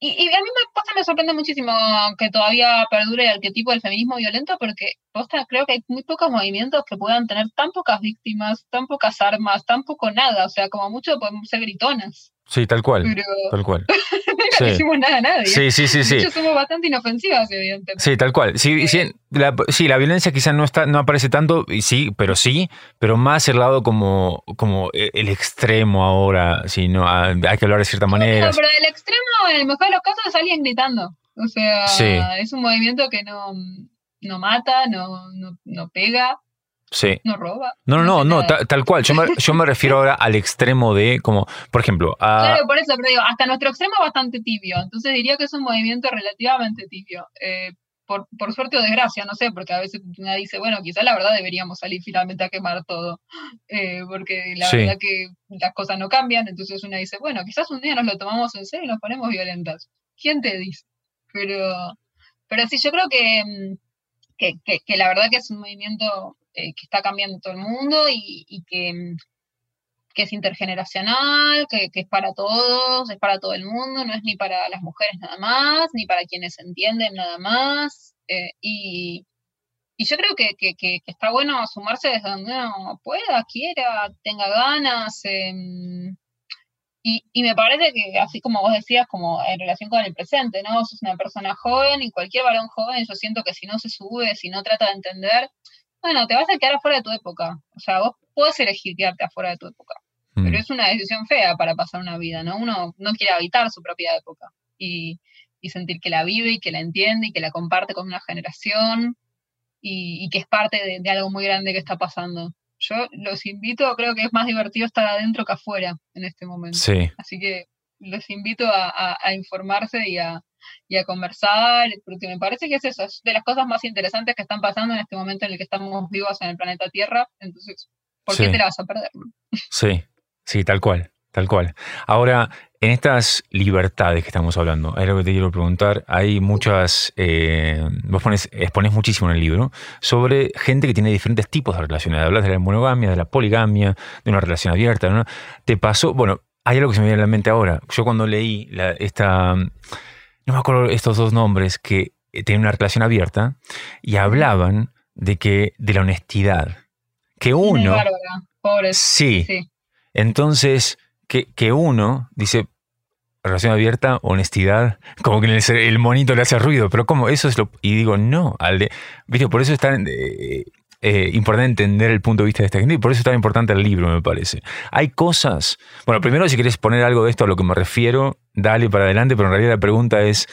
y, a mí me, me sorprende muchísimo que todavía perdure el arquetipo del feminismo violento porque posta, creo que hay muy pocos movimientos que puedan tener tan pocas víctimas, tan pocas armas, tan poco nada. O sea, como mucho podemos ser gritonas. Sí, tal cual. tal cual. [LAUGHS] no le decimos nada a nadie. Sí, sí, sí. sí. somos bastante inofensivas, evidentemente. Sí, tal cual. Sí, sí, la, sí, la violencia quizás no está, no aparece tanto, y sí, pero sí, pero más el lado como, como e, el extremo ahora, sí, no, ah, hay que hablar de cierta manera. No, pero del extremo, en el mejor de los casos, es alguien gritando. O sea, es un movimiento que no, no mata, no, no, no pega, Sí. No roba. No, no, no, no, tal, cual. Yo me, yo me refiero ahora al extremo de, como, por ejemplo. Claro, por eso, pero digo, hasta nuestro extremo es bastante tibio. Entonces diría que es un movimiento relativamente tibio. Eh, por, por, suerte o desgracia, no sé, porque a veces una dice, bueno, quizás la verdad deberíamos salir finalmente a quemar todo, [GASPS] eh, porque la verdad que las cosas no cambian, entonces una dice, bueno, quizás un día nos lo tomamos en serio y nos ponemos violentas. ¿Quién te dice? Pero, pero sí, yo creo que, mm, que, que, que la verdad que es un movimiento eh, que está cambiando todo el mundo y, que, es intergeneracional, que, es para todos, es para todo el mundo, no es ni para las mujeres nada más, ni para quienes entienden nada más. Eh, y, yo creo que, está bueno sumarse desde donde uno pueda, quiera, tenga ganas. Em, y, y, me parece que, así como vos decías, como en relación con el presente, ¿no? Sos una persona joven y cualquier varón joven, yo siento que si no se sube, si no trata de entender, bueno, te vas a quedar afuera de tu época. O sea, vos puedes elegir quedarte afuera de tu época. Mm. Pero es una decisión fea para pasar una vida, ¿no? Uno no quiere habitar su propia época y, sentir que la vive y que la entiende y que la comparte con una generación y, que es parte de, algo muy grande que está pasando. Yo los invito, creo que es más divertido estar adentro que afuera en este momento. Sí. Así que los invito a informarse y a, y a conversar, porque me parece que es eso, es de las cosas más interesantes que están pasando en este momento en el que estamos vivos en el planeta Tierra, entonces, ¿por qué te la vas a perder? Sí, sí, tal cual, tal cual. Ahora, en estas libertades que estamos hablando, es lo que te quiero preguntar, hay muchas, eh, vos pones, expones muchísimo en el libro sobre gente que tiene diferentes tipos de relaciones, hablas de la monogamia, de la poligamia, de una relación abierta, ¿no? Te pasó, bueno, hay algo que se me viene a la mente ahora. Yo cuando leí esta no me acuerdo estos dos nombres, que eh, tenían una relación abierta y hablaban de que de la honestidad. Que uno. Sí. sí. Entonces, que, que, uno dice. Relación abierta, honestidad, [LAUGHS] como que el, monito le hace ruido, pero como eso es lo. Y digo, no. ¿Viste? Por eso es tan eh, eh, importante entender el punto de vista de esta gente y por eso es tan importante el libro, me parece. Hay cosas. Bueno, primero, si quieres poner algo de esto a lo que me refiero, dale para adelante, pero en realidad la pregunta es,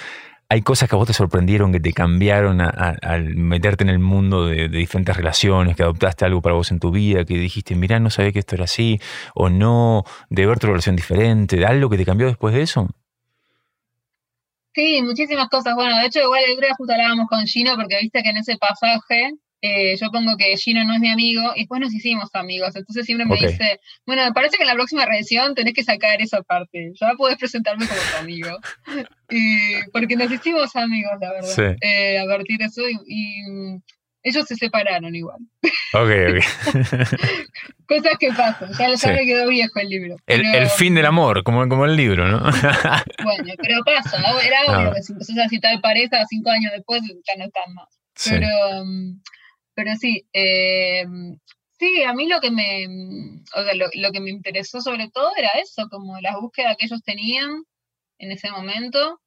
¿hay cosas que a vos te sorprendieron, que te cambiaron al meterte en el mundo de, diferentes relaciones, que adoptaste algo para vos en tu vida, que dijiste, mirá, no sabía que esto era así, o no, de ver tu relación diferente, algo que te cambió después de eso? Sí, muchísimas cosas. Bueno, de hecho, igual el día justo hablábamos con Gino, porque viste que en ese pasaje eh, yo pongo que Gino no es mi amigo y después nos hicimos amigos. Entonces siempre me dice, bueno, me parece que en la próxima revisión tenés que sacar esa parte. Ya podés presentarme como tu amigo. [LAUGHS] y, porque nos hicimos amigos, la verdad. Eh, a partir de eso. Y, Ellos se separaron igual. Ok, ok. [LAUGHS] Cosas que pasan. Ya, ya Sí. me quedó viejo el libro. El, pero- el fin del amor, como, como el libro, ¿no? [LAUGHS] Bueno, pero pasa. Era No. obvio que si empezás a citar pareja cinco años después ya no están más. Sí. Pero, mm, pero sí, eh, sí, a mí lo que me, mm, o sea, lo, lo que me interesó sobre todo era eso, como las búsquedas que ellos tenían en ese momento,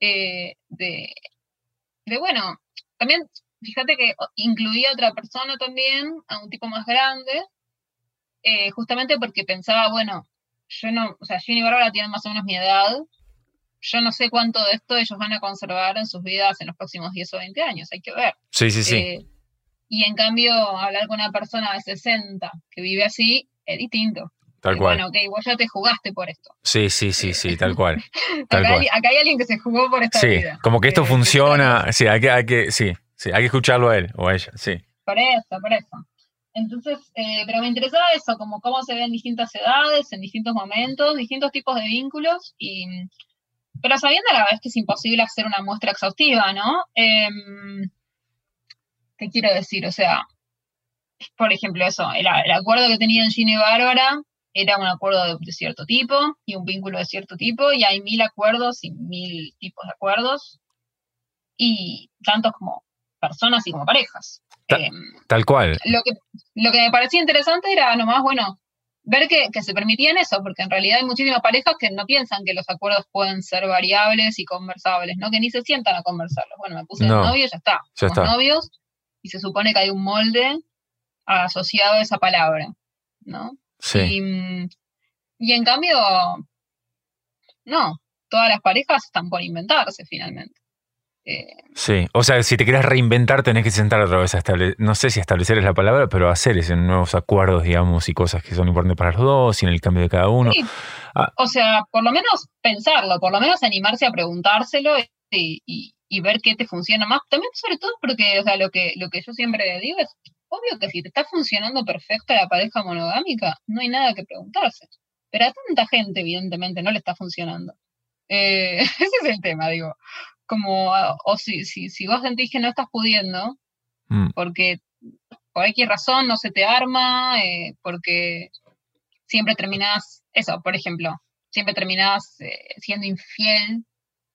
eh, de, de, bueno, también, fíjate que incluía a otra persona también, a un tipo más grande, eh, justamente porque pensaba, bueno, yo no, o sea, Ginny y Bárbara tienen más o menos mi edad, yo no sé cuánto de esto ellos van a conservar en sus vidas en los próximos 10 o 20 años, hay que ver. Sí, sí, sí. Eh, y en cambio, hablar con una persona de 60 que vive así es distinto. tal cual. Bueno, ok, vos ya te jugaste por esto. Sí, sí, sí, sí, tal cual. [LAUGHS] Tal Acá cual. hay, acá hay alguien que se jugó por esta Sí, vida. como que esto Eh, funciona. [LAUGHS] Sí, hay que, hay que, sí, sí, hay que escucharlo a él o a ella, sí. Por eso, por eso. Entonces, eh, pero me interesaba eso, como cómo se ven distintas edades, en distintos momentos, distintos tipos de vínculos, y, pero sabiendo a la vez que es imposible hacer una muestra exhaustiva, ¿no? Em, ¿Qué quiero decir? O sea, por ejemplo, eso, el, el acuerdo que tenían Gina y Bárbara era un acuerdo de, de cierto tipo y un vínculo de cierto tipo, y hay mil acuerdos y mil tipos de acuerdos, y tantos como personas y como parejas. Ta- Em, Tal cual. lo que, lo que me parecía interesante era nomás, bueno, ver que, que se permitían eso, porque en realidad hay muchísimas parejas que no piensan que los acuerdos pueden ser variables y conversables, ¿no? Que ni se sientan a conversarlos. Bueno, me puse de No, novio, ya está. ya Somos está. novios y se supone que hay un molde asociado a esa palabra, ¿no? Sí. Y, y en cambio, no, todas las parejas están por inventarse finalmente. Eh, Sí, o sea, si te quieres reinventar tenés que sentar otra vez a establecer, no sé si establecer es la palabra, pero hacer ese nuevos acuerdos, digamos, y cosas que son importantes para los dos y en el cambio de cada uno. Sí. Ah. O sea, por lo menos pensarlo, por lo menos animarse a preguntárselo y, y- y ver qué te funciona más. También, sobre todo, porque, o sea, lo que, lo que yo siempre digo es, obvio que si te está funcionando perfecta la pareja monogámica, no hay nada que preguntarse. Pero a tanta gente, evidentemente, no le está funcionando. Eh, [LAUGHS] ese es el tema, digo. Como, o si, si, si vos sentís que no estás pudiendo, Mm, porque por X razón no se te arma, eh, porque siempre terminás, eso, por ejemplo, siempre terminás eh, siendo infiel.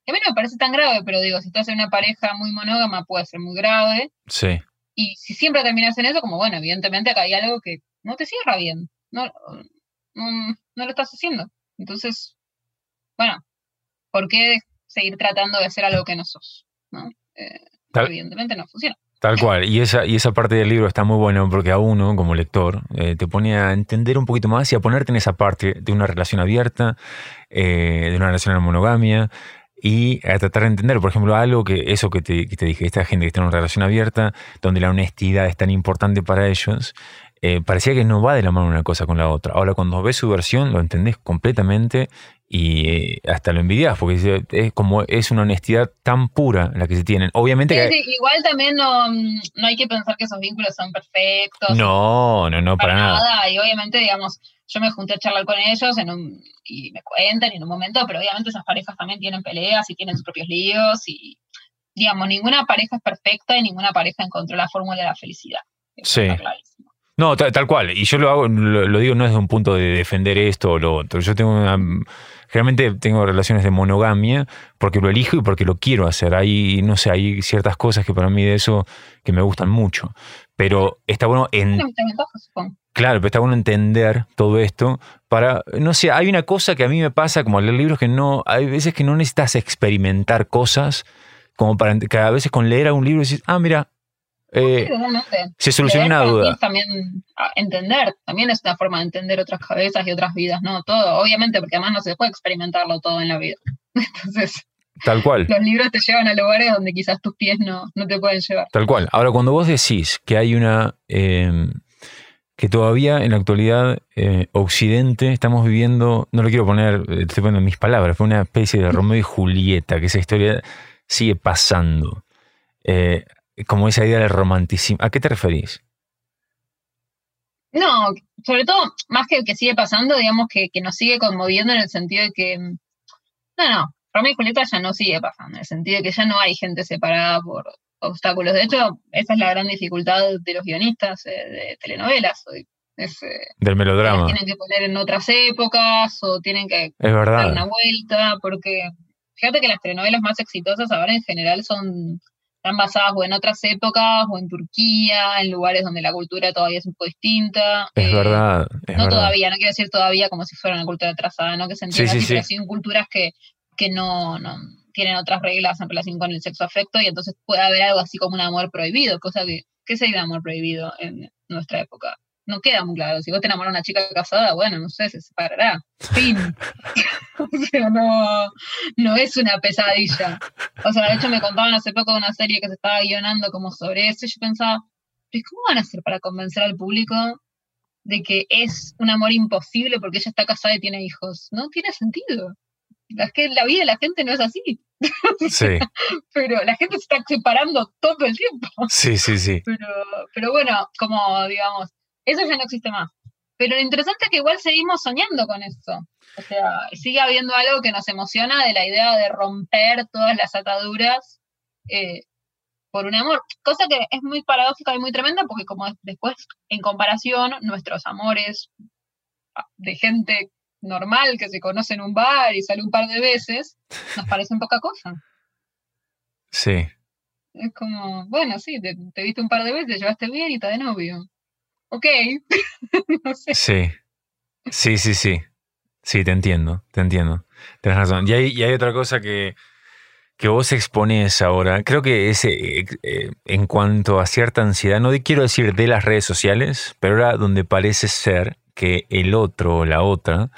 A mí no me parece tan grave, pero digo, si estás en una pareja muy monógama puede ser muy grave. sí, Y si siempre terminas en eso, como bueno, evidentemente acá hay algo que no te cierra bien. No, no, no lo estás haciendo. Entonces, bueno, ¿por qué seguir tratando de ser algo que no sos? ¿no? Eh, Tal- evidentemente no funciona. tal cual. Y esa, y esa parte del libro está muy buena porque a uno, como lector, eh, te pone a entender un poquito más y a ponerte en esa parte de una relación abierta, eh, de una relación en monogamia. Y a tratar de entender, por ejemplo, algo que eso que te, que te dije, esta gente que está en una relación abierta, donde la honestidad es tan importante para ellos, eh, parecía que no va de la mano una cosa con la otra. Ahora, cuando ves su versión, lo entendés completamente y eh, hasta lo envidias, porque es, es como es una honestidad tan pura la que se tienen. Obviamente Sí, que. sí, igual también no, no hay que pensar que esos vínculos son perfectos. No, no, no, para, para nada. nada. Y obviamente, digamos, yo me junté a charlar con ellos en un, y me cuentan y en un momento, pero obviamente esas parejas también tienen peleas y tienen sus propios líos y, digamos, ninguna pareja es perfecta y ninguna pareja encontró la fórmula de la felicidad. Eso Sí. No, tal, tal cual. Y yo lo hago, lo, lo digo no desde un punto de defender esto o lo otro. Yo tengo una. Generalmente tengo relaciones de monogamia porque lo elijo y porque lo quiero hacer. Hay, no sé, hay ciertas cosas que para mí de eso que me gustan mucho. Pero está bueno en, supongo. Claro, pero está bueno entender todo esto para, no sé, hay una cosa que a mí me pasa como al leer libros que no, hay veces que no necesitas experimentar cosas como para, que a veces con leer a un libro decís, ah, mira, eh, se solucionó Y una duda. También ah, entender, también es una forma de entender otras cabezas y otras vidas, ¿no? Todo, obviamente, porque además no se puede experimentarlo todo en la vida. [LAUGHS] Entonces, Tal cual, los libros te llevan a lugares donde quizás tus pies no, no te pueden llevar. tal cual. Ahora, cuando vos decís que hay una, eh, que todavía en la actualidad eh, Occidente estamos viviendo, no lo quiero poner, eh, estoy poniendo mis palabras, fue una especie de Romeo y Julieta, que esa historia sigue pasando. Eh, como esa idea del romanticismo. ¿A qué te referís? No, sobre todo, más que que sigue pasando, digamos que, que nos sigue conmoviendo en el sentido de que, no, no, Romeo y Julieta ya no sigue pasando, en el sentido de que ya no hay gente separada por obstáculos. De hecho, esa es la gran dificultad de los guionistas eh, de telenovelas. Es, eh, Del melodrama. Tienen que poner en otras épocas o tienen que es verdad. dar una vuelta, porque fíjate que las telenovelas más exitosas ahora en general son están basadas o en otras épocas o en Turquía, en lugares donde la cultura todavía es un poco distinta. Es Eh, verdad. es no verdad. todavía, no quiero decir todavía como si fuera una cultura atrasada, no que se entienda Sí, sí, sí. culturas que, que no, no tienen otras reglas en relación con el sexo afecto y entonces puede haber algo así como un amor prohibido, cosa que, ¿qué sería el amor prohibido en nuestra época? No queda muy claro. Si vos te enamoras de una chica casada, bueno, no sé, se separará. Fin. [LAUGHS] o sea, no, no es una pesadilla. O sea, de hecho me contaban hace poco de una serie que se estaba guionando como sobre eso y yo pensaba, "¿Pero ¿cómo van a hacer para convencer al público de que es un amor imposible porque ella está casada y tiene hijos? No tiene sentido. Es que la vida de la gente no es así, [LAUGHS] Sí, pero la gente se está separando todo el tiempo. sí, sí, sí. Pero, pero bueno, como digamos, eso ya no existe más. Pero lo interesante es que igual seguimos soñando con eso. O sea, sigue habiendo algo que nos emociona de la idea de romper todas las ataduras eh, por un amor. Cosa que es muy paradójica y muy tremenda porque como después, en comparación, nuestros amores ah, de gente normal que se conoce en un bar y sale un par de veces, nos parecen poca cosa. Sí, Es como, bueno, sí, te, te viste un par de veces, te llevaste bien y está de novio. Ok. [LAUGHS] no sé. sí. Sí, sí, sí. Sí, te entiendo, te entiendo. Tienes razón. Y hay, y hay otra cosa que, que vos expones ahora. Creo que es eh, eh, en cuanto a cierta ansiedad, no quiero decir de las redes sociales, pero ahora donde parece ser que el otro o la otra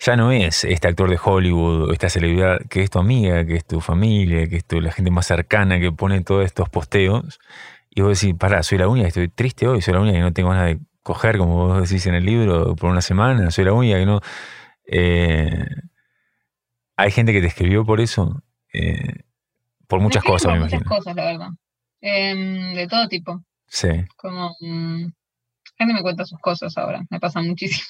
ya no es este actor de Hollywood o esta celebridad que es tu amiga, que es tu familia, que es tu, la gente más cercana que pone todos estos posteos. Y vos decís, pará, soy la única que estoy triste hoy, soy la única que no tengo ganas de coger, como vos decís en el libro, por una semana, soy la única que no. Eh, hay gente que te escribió por eso, eh, por muchas Me cosas, por me muchas imagino. cosas, la verdad. Em, de todo tipo. Sí. Como. Gente me cuenta sus cosas ahora. Me pasa muchísimo.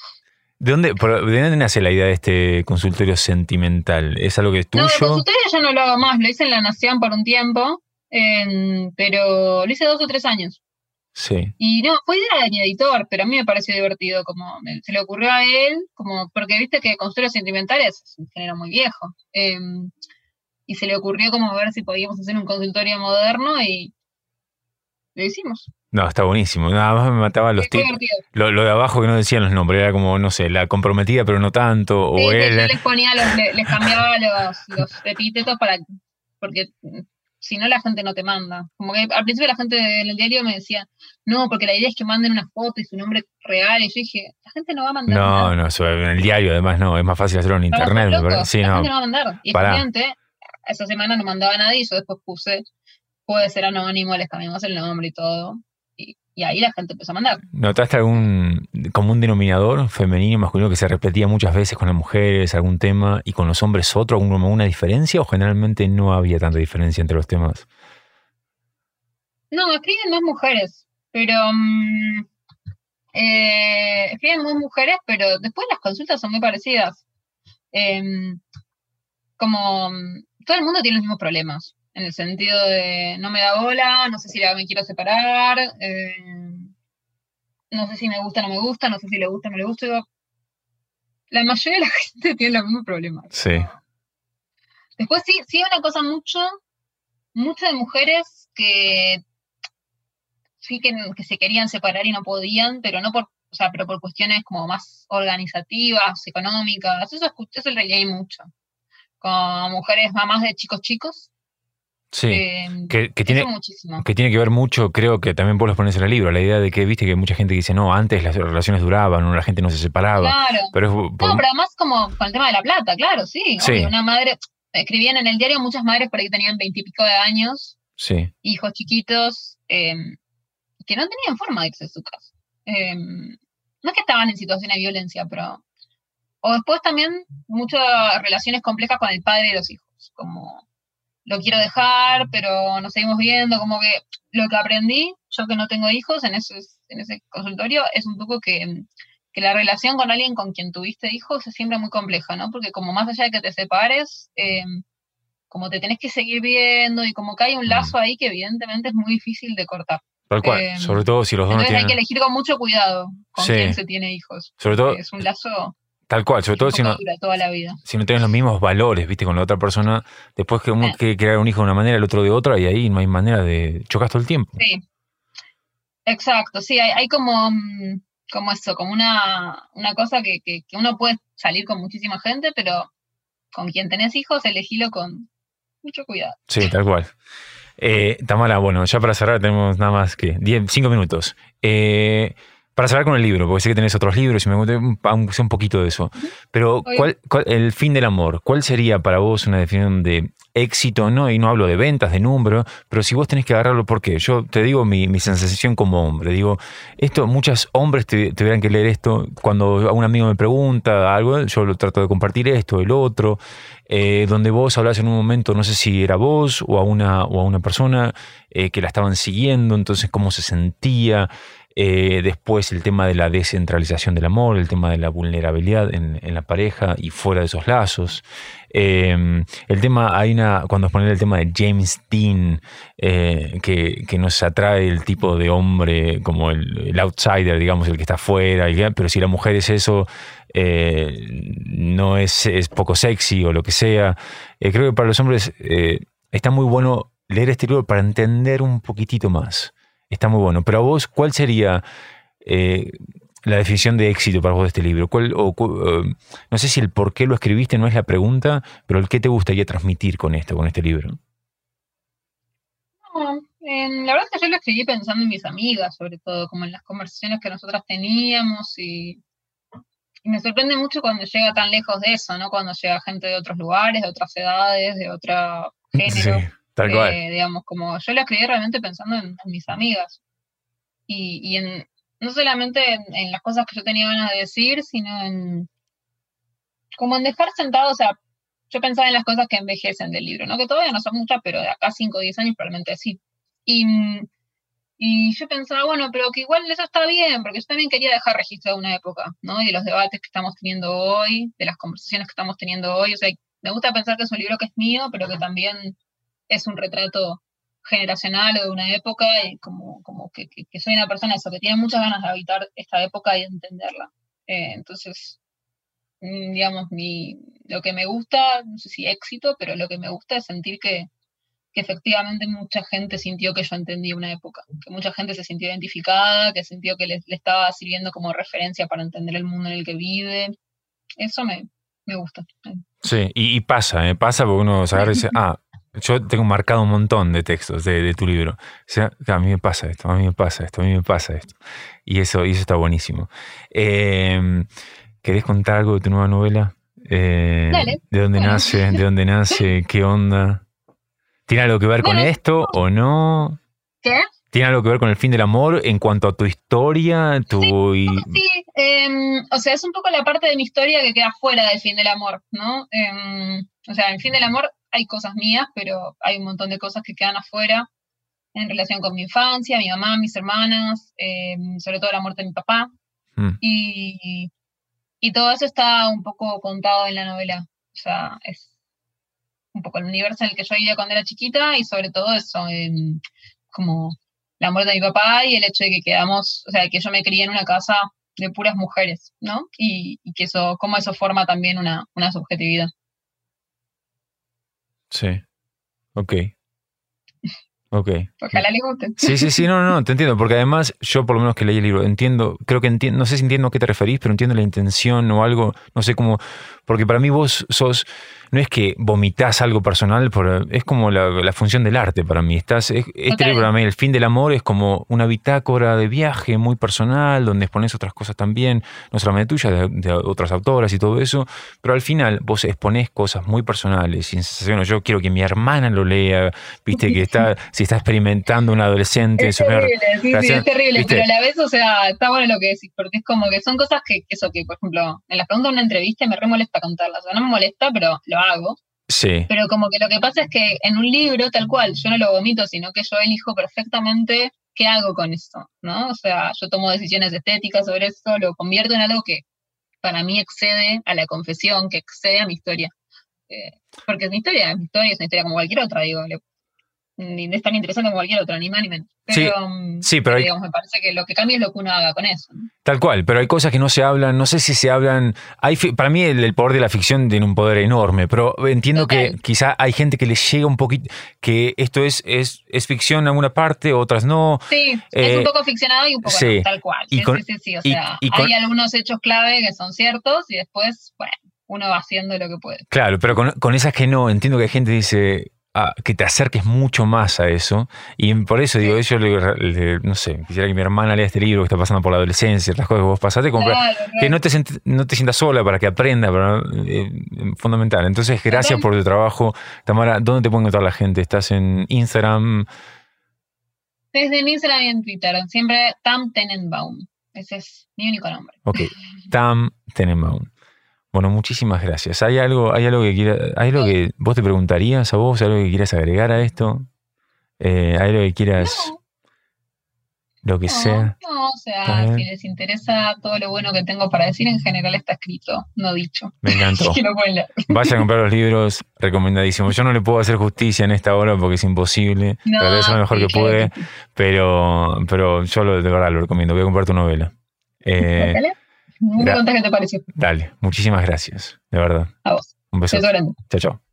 ¿De dónde, por- ¿De dónde nace la idea de este consultorio sentimental? ¿Es algo que es No, tuyo? el consultorio ya no lo hago más. Lo hice en La Nación por un tiempo. em, pero lo hice dos o tres años. sí. Y no, fue idea de mi editor, pero a mí me pareció divertido, como me- se le ocurrió a él, como porque viste que consultorios sentimentales es un género muy viejo. em, y se le ocurrió como ver si podíamos hacer un consultorio moderno y lo hicimos. No, está buenísimo. Nada más me mataba los divertido. Lo, lo de abajo que no decían los nombres, era como, no sé, la comprometida pero no tanto, o Sí, él. yo les ponía los, le- les cambiaba los, los epítetos para porque si no la gente no te manda. Como que al principio la gente en el diario me decía, no, porque la idea es que manden una foto y su nombre real. Y yo dije, la gente no va a mandar. nada. No, no, eso en el diario además no, es más fácil hacerlo en internet. parece. Sí, la no. gente no va a mandar. Y efectivamente, esa semana no mandaba nadie y yo después puse, puede ser anónimo, les cambiamos el nombre y todo. Y, ahí la gente empezó a mandar. ¿Notaste algún común denominador femenino y masculino que se repetía muchas veces con las mujeres, algún tema, y con los hombres otro, alguna alguna diferencia, o generalmente no había tanta diferencia entre los temas? No, escriben más mujeres, pero mm, eh, escriben más mujeres, pero después las consultas son muy parecidas. Em, como mm, todo el mundo tiene los mismos problemas, en el sentido de no me da bola, no sé si la- me quiero separar, em, no sé si me gusta o no me gusta, no sé si le gusta o no le gusta. Digo, La mayoría de la [LAUGHS] gente tiene los mismos problemas. Sí. Después sí, sí hay una cosa mucho, mucho de mujeres que sí que, que se querían separar y no podían, pero no por, o sea, pero por cuestiones como más organizativas, económicas, eso, eso lo leí mucho. Con mujeres mamás de chicos chicos. Sí. eh, Que, tiene, muchísimo. que tiene que ver mucho, creo que también vos los pones en el libro, la idea de que, viste, que mucha gente dice, no, antes las relaciones duraban, la gente no se separaba. Claro. Pero es por- No, pero además como con el tema de la plata, claro, sí. Sí. obvio, una madre, escribían en el diario muchas madres por ahí que tenían veintipico de años Sí, hijos chiquitos eh, que no tenían forma de irse de su casa. Eh, no es que estaban en situación de violencia, pero... O después también muchas relaciones complejas con el padre de los hijos, como lo quiero dejar, pero nos seguimos viendo, como que lo que aprendí, yo que no tengo hijos en ese, en ese consultorio, es un poco que, que la relación con alguien con quien tuviste hijos es siempre muy compleja, ¿no? Porque como más allá de que te separes, eh, como te tenés que seguir viendo y como que hay un mm. lazo ahí que evidentemente es muy difícil de cortar. Tal cual, em, sobre todo si los dos entonces hay que elegir con mucho cuidado con quién se tiene hijos. Sobre todo... Es un lazo... Tal cual, sobre todo si no, toda la vida. si no tienes los mismos valores, viste, con la otra persona, después que uno quiere crear un hijo de una manera, el otro de otra, y ahí no hay manera de chocas todo el tiempo. Sí, exacto, sí, hay, hay como, mm, como eso, como una, una cosa que, que, que, uno puede salir con muchísima gente, pero con quien tenés hijos, elegilo con mucho cuidado. Sí, tal cual. Eh, Tamara, bueno, ya para cerrar tenemos nada más que 10, 5 minutos. Eh, para cerrar con el libro, porque sé que tenés otros libros y me gustaría un poquito de eso. Pero, ¿cuál, el fin del amor, ¿cuál sería para vos una definición de éxito? No, y no hablo de ventas, de número, pero si vos tenés que agarrarlo, ¿por qué? Yo te digo mi, sensación como hombre. Digo, esto, muchos hombres tuvieran que leer esto. Cuando un amigo me pregunta algo, yo lo trato de compartir esto, el otro. Eh, donde vos hablás en un momento, no sé si era vos o a una, o a una persona eh, que la estaban siguiendo, entonces cómo se sentía. Eh, después el tema de la descentralización del amor, el tema de la vulnerabilidad en, la pareja y fuera de esos lazos. Em, el tema, hay una, cuando poner el tema de James Dean, eh, que, nos atrae el tipo de hombre como el, outsider, digamos, el que está afuera, pero si la mujer es eso, eh, no es, es, poco sexy o lo que sea. creo que para los hombres está muy bueno leer este libro para entender un poquitito más. Está muy bueno. Pero a vos, ¿cuál sería eh, la definición de éxito para vos de este libro? ¿Cuál, eh, no sé si el por qué lo escribiste no es la pregunta, pero el qué te gustaría transmitir con esto, con este libro. No, la verdad es que yo lo escribí pensando en mis amigas, sobre todo, como en las conversaciones que nosotras teníamos y, me sorprende mucho cuando llega tan lejos de eso, ¿no? Cuando llega gente de otros lugares, de otras edades, de otro género. Sí. Tal cual. Eh, digamos, como yo la escribí realmente pensando en, mis amigas. Y, y, en, no solamente en, las cosas que yo tenía ganas de decir, sino en como en dejar sentado, o sea, yo pensaba en las cosas que envejecen del libro, ¿no? Que todavía no son muchas, pero de acá 5 o 10 años probablemente sí. Y, y yo pensaba, bueno, pero que igual eso está bien, porque yo también quería dejar registro de una época, ¿no? Y de los debates que estamos teniendo hoy, de las conversaciones que estamos teniendo hoy. O sea, me gusta pensar que es un libro que es mío, pero que también es un retrato generacional o de una época y como, como que, soy una persona eso, que tiene muchas ganas de habitar esta época y de entenderla. Eh, entonces, mm, digamos, mi, lo que me gusta, no sé si éxito, pero lo que me gusta es sentir que, efectivamente mucha gente sintió que yo entendí una época, que mucha gente se sintió identificada, que sintió que le, estaba sirviendo como referencia para entender el mundo en el que vive. Eso me, me gusta. Sí, y, pasa, ¿eh? pasa porque uno se agarra y dice, [LAUGHS] ah, yo tengo marcado un montón de textos de, tu libro. O sea, a mí me pasa esto, a mí me pasa esto, a mí me pasa esto. Y eso, y eso está buenísimo. Em, ¿Querés contar algo de tu nueva novela? Eh, ¿De dónde nace? ¿De dónde [LAUGHS] nace? ¿Qué onda? ¿Tiene algo que ver con esto o no? ¿Qué? ¿Tiene algo que ver con el fin del amor en cuanto a tu historia? Tu... Sí, sí. Em, o sea, es un poco la parte de mi historia que queda fuera del fin del amor, ¿no? Em, o sea, el fin del amor hay cosas mías, pero hay un montón de cosas que quedan afuera en relación con mi infancia, mi mamá, mis hermanas, em, sobre todo la muerte de mi papá. Mm. Y, todo eso está un poco contado en la novela. O sea, es un poco el universo en el que yo vivía cuando era chiquita y sobre todo eso, como la muerte de mi papá y el hecho de que quedamos, o sea, que yo me crié en una casa de puras mujeres, ¿no? Y, que eso, cómo eso forma también una, una subjetividad. Sí. Ok. Ok. Ojalá le guste. Sí, sí, sí, no, no, te entiendo, porque además yo por lo menos que leí el libro, entiendo, creo que entiendo, no sé si entiendo a qué te referís, pero entiendo la intención o algo, no sé cómo, porque para mí vos sos no es que vomitas algo personal, es como la, función del arte para mí. Estás, este libro para mí, El fin del amor, es como una bitácora de viaje muy personal, donde expones otras cosas también, no solamente tuyas, de, otras autoras y todo eso, pero al final vos exponés cosas muy personales, sin sensación, yo quiero que mi hermana lo lea, viste que está, [LAUGHS] si está experimentando un adolescente. Es terrible, sí, sí, es terrible, pero a la vez, o sea, está bueno lo que decís, porque es como que son cosas que, eso que, por ejemplo, en las preguntas de una entrevista me re molesta contarlas, o sea, no me molesta, pero lo hago. Sí. Pero como que lo que pasa es que en un libro, tal cual, yo no lo vomito, sino que yo elijo perfectamente qué hago con esto, ¿no? O sea, yo tomo decisiones estéticas sobre eso, lo convierto en algo que para mí excede a la confesión, que excede a mi historia. Eh, porque mi historia es mi historia, es una historia como cualquier otra, digo, ni es tan interesante como cualquier otra, ni más ni menos. Pero, mm, sí, pero, digamos, me parece que lo que cambia es lo que uno haga con eso. Tal cual, pero hay cosas que no se hablan, no sé si se hablan. Hay, para mí el, poder de la ficción tiene un poder enorme, pero entiendo que quizá hay gente que le llega un poquito, que esto es, es, es ficción en alguna parte, otras no. Sí, es un eh, poco ficcionado y un poco tal cual. Sí, sí, sí, O sea, hay algunos hechos clave que son ciertos y después, bueno, uno va haciendo lo que puede. Claro, pero con, con esas que no, entiendo que hay gente que que te acerques mucho más a eso. Y por eso digo, yo no sé, quisiera que mi hermana lea este libro que está pasando por la adolescencia, las cosas que vos pasaste, que no te, no te sientas sola para que aprenda, eh, fundamental. Entonces, gracias por tu trabajo. Tamara, ¿dónde te puede encontrar la gente? ¿Estás en Instagram? Desde en Instagram y en Twitter, siempre Tam Tenenbaum. Ese es mi único nombre. Ok, [LAUGHS] Tam Tenenbaum. Bueno, muchísimas gracias. ¿Hay algo, hay algo que quiera, hay algo que vos te preguntarías a vos, algo que quieras agregar a esto? Eh, ¿Hay algo que quieras, lo que sea? No, o sea, si les interesa todo lo bueno que tengo para decir, en general está escrito, no dicho. Me encantó. [LAUGHS] Vaya a comprar los libros, recomendadísimos. Yo no le puedo hacer justicia en esta hora porque es imposible. No, Traté de hacer lo mejor que pude, pero, pero yo lo, de verdad lo recomiendo. Voy a comprar tu novela. Eh, muy qué te pareció. Dale, muchísimas gracias, de verdad. A vos. Un beso. Chao, chao.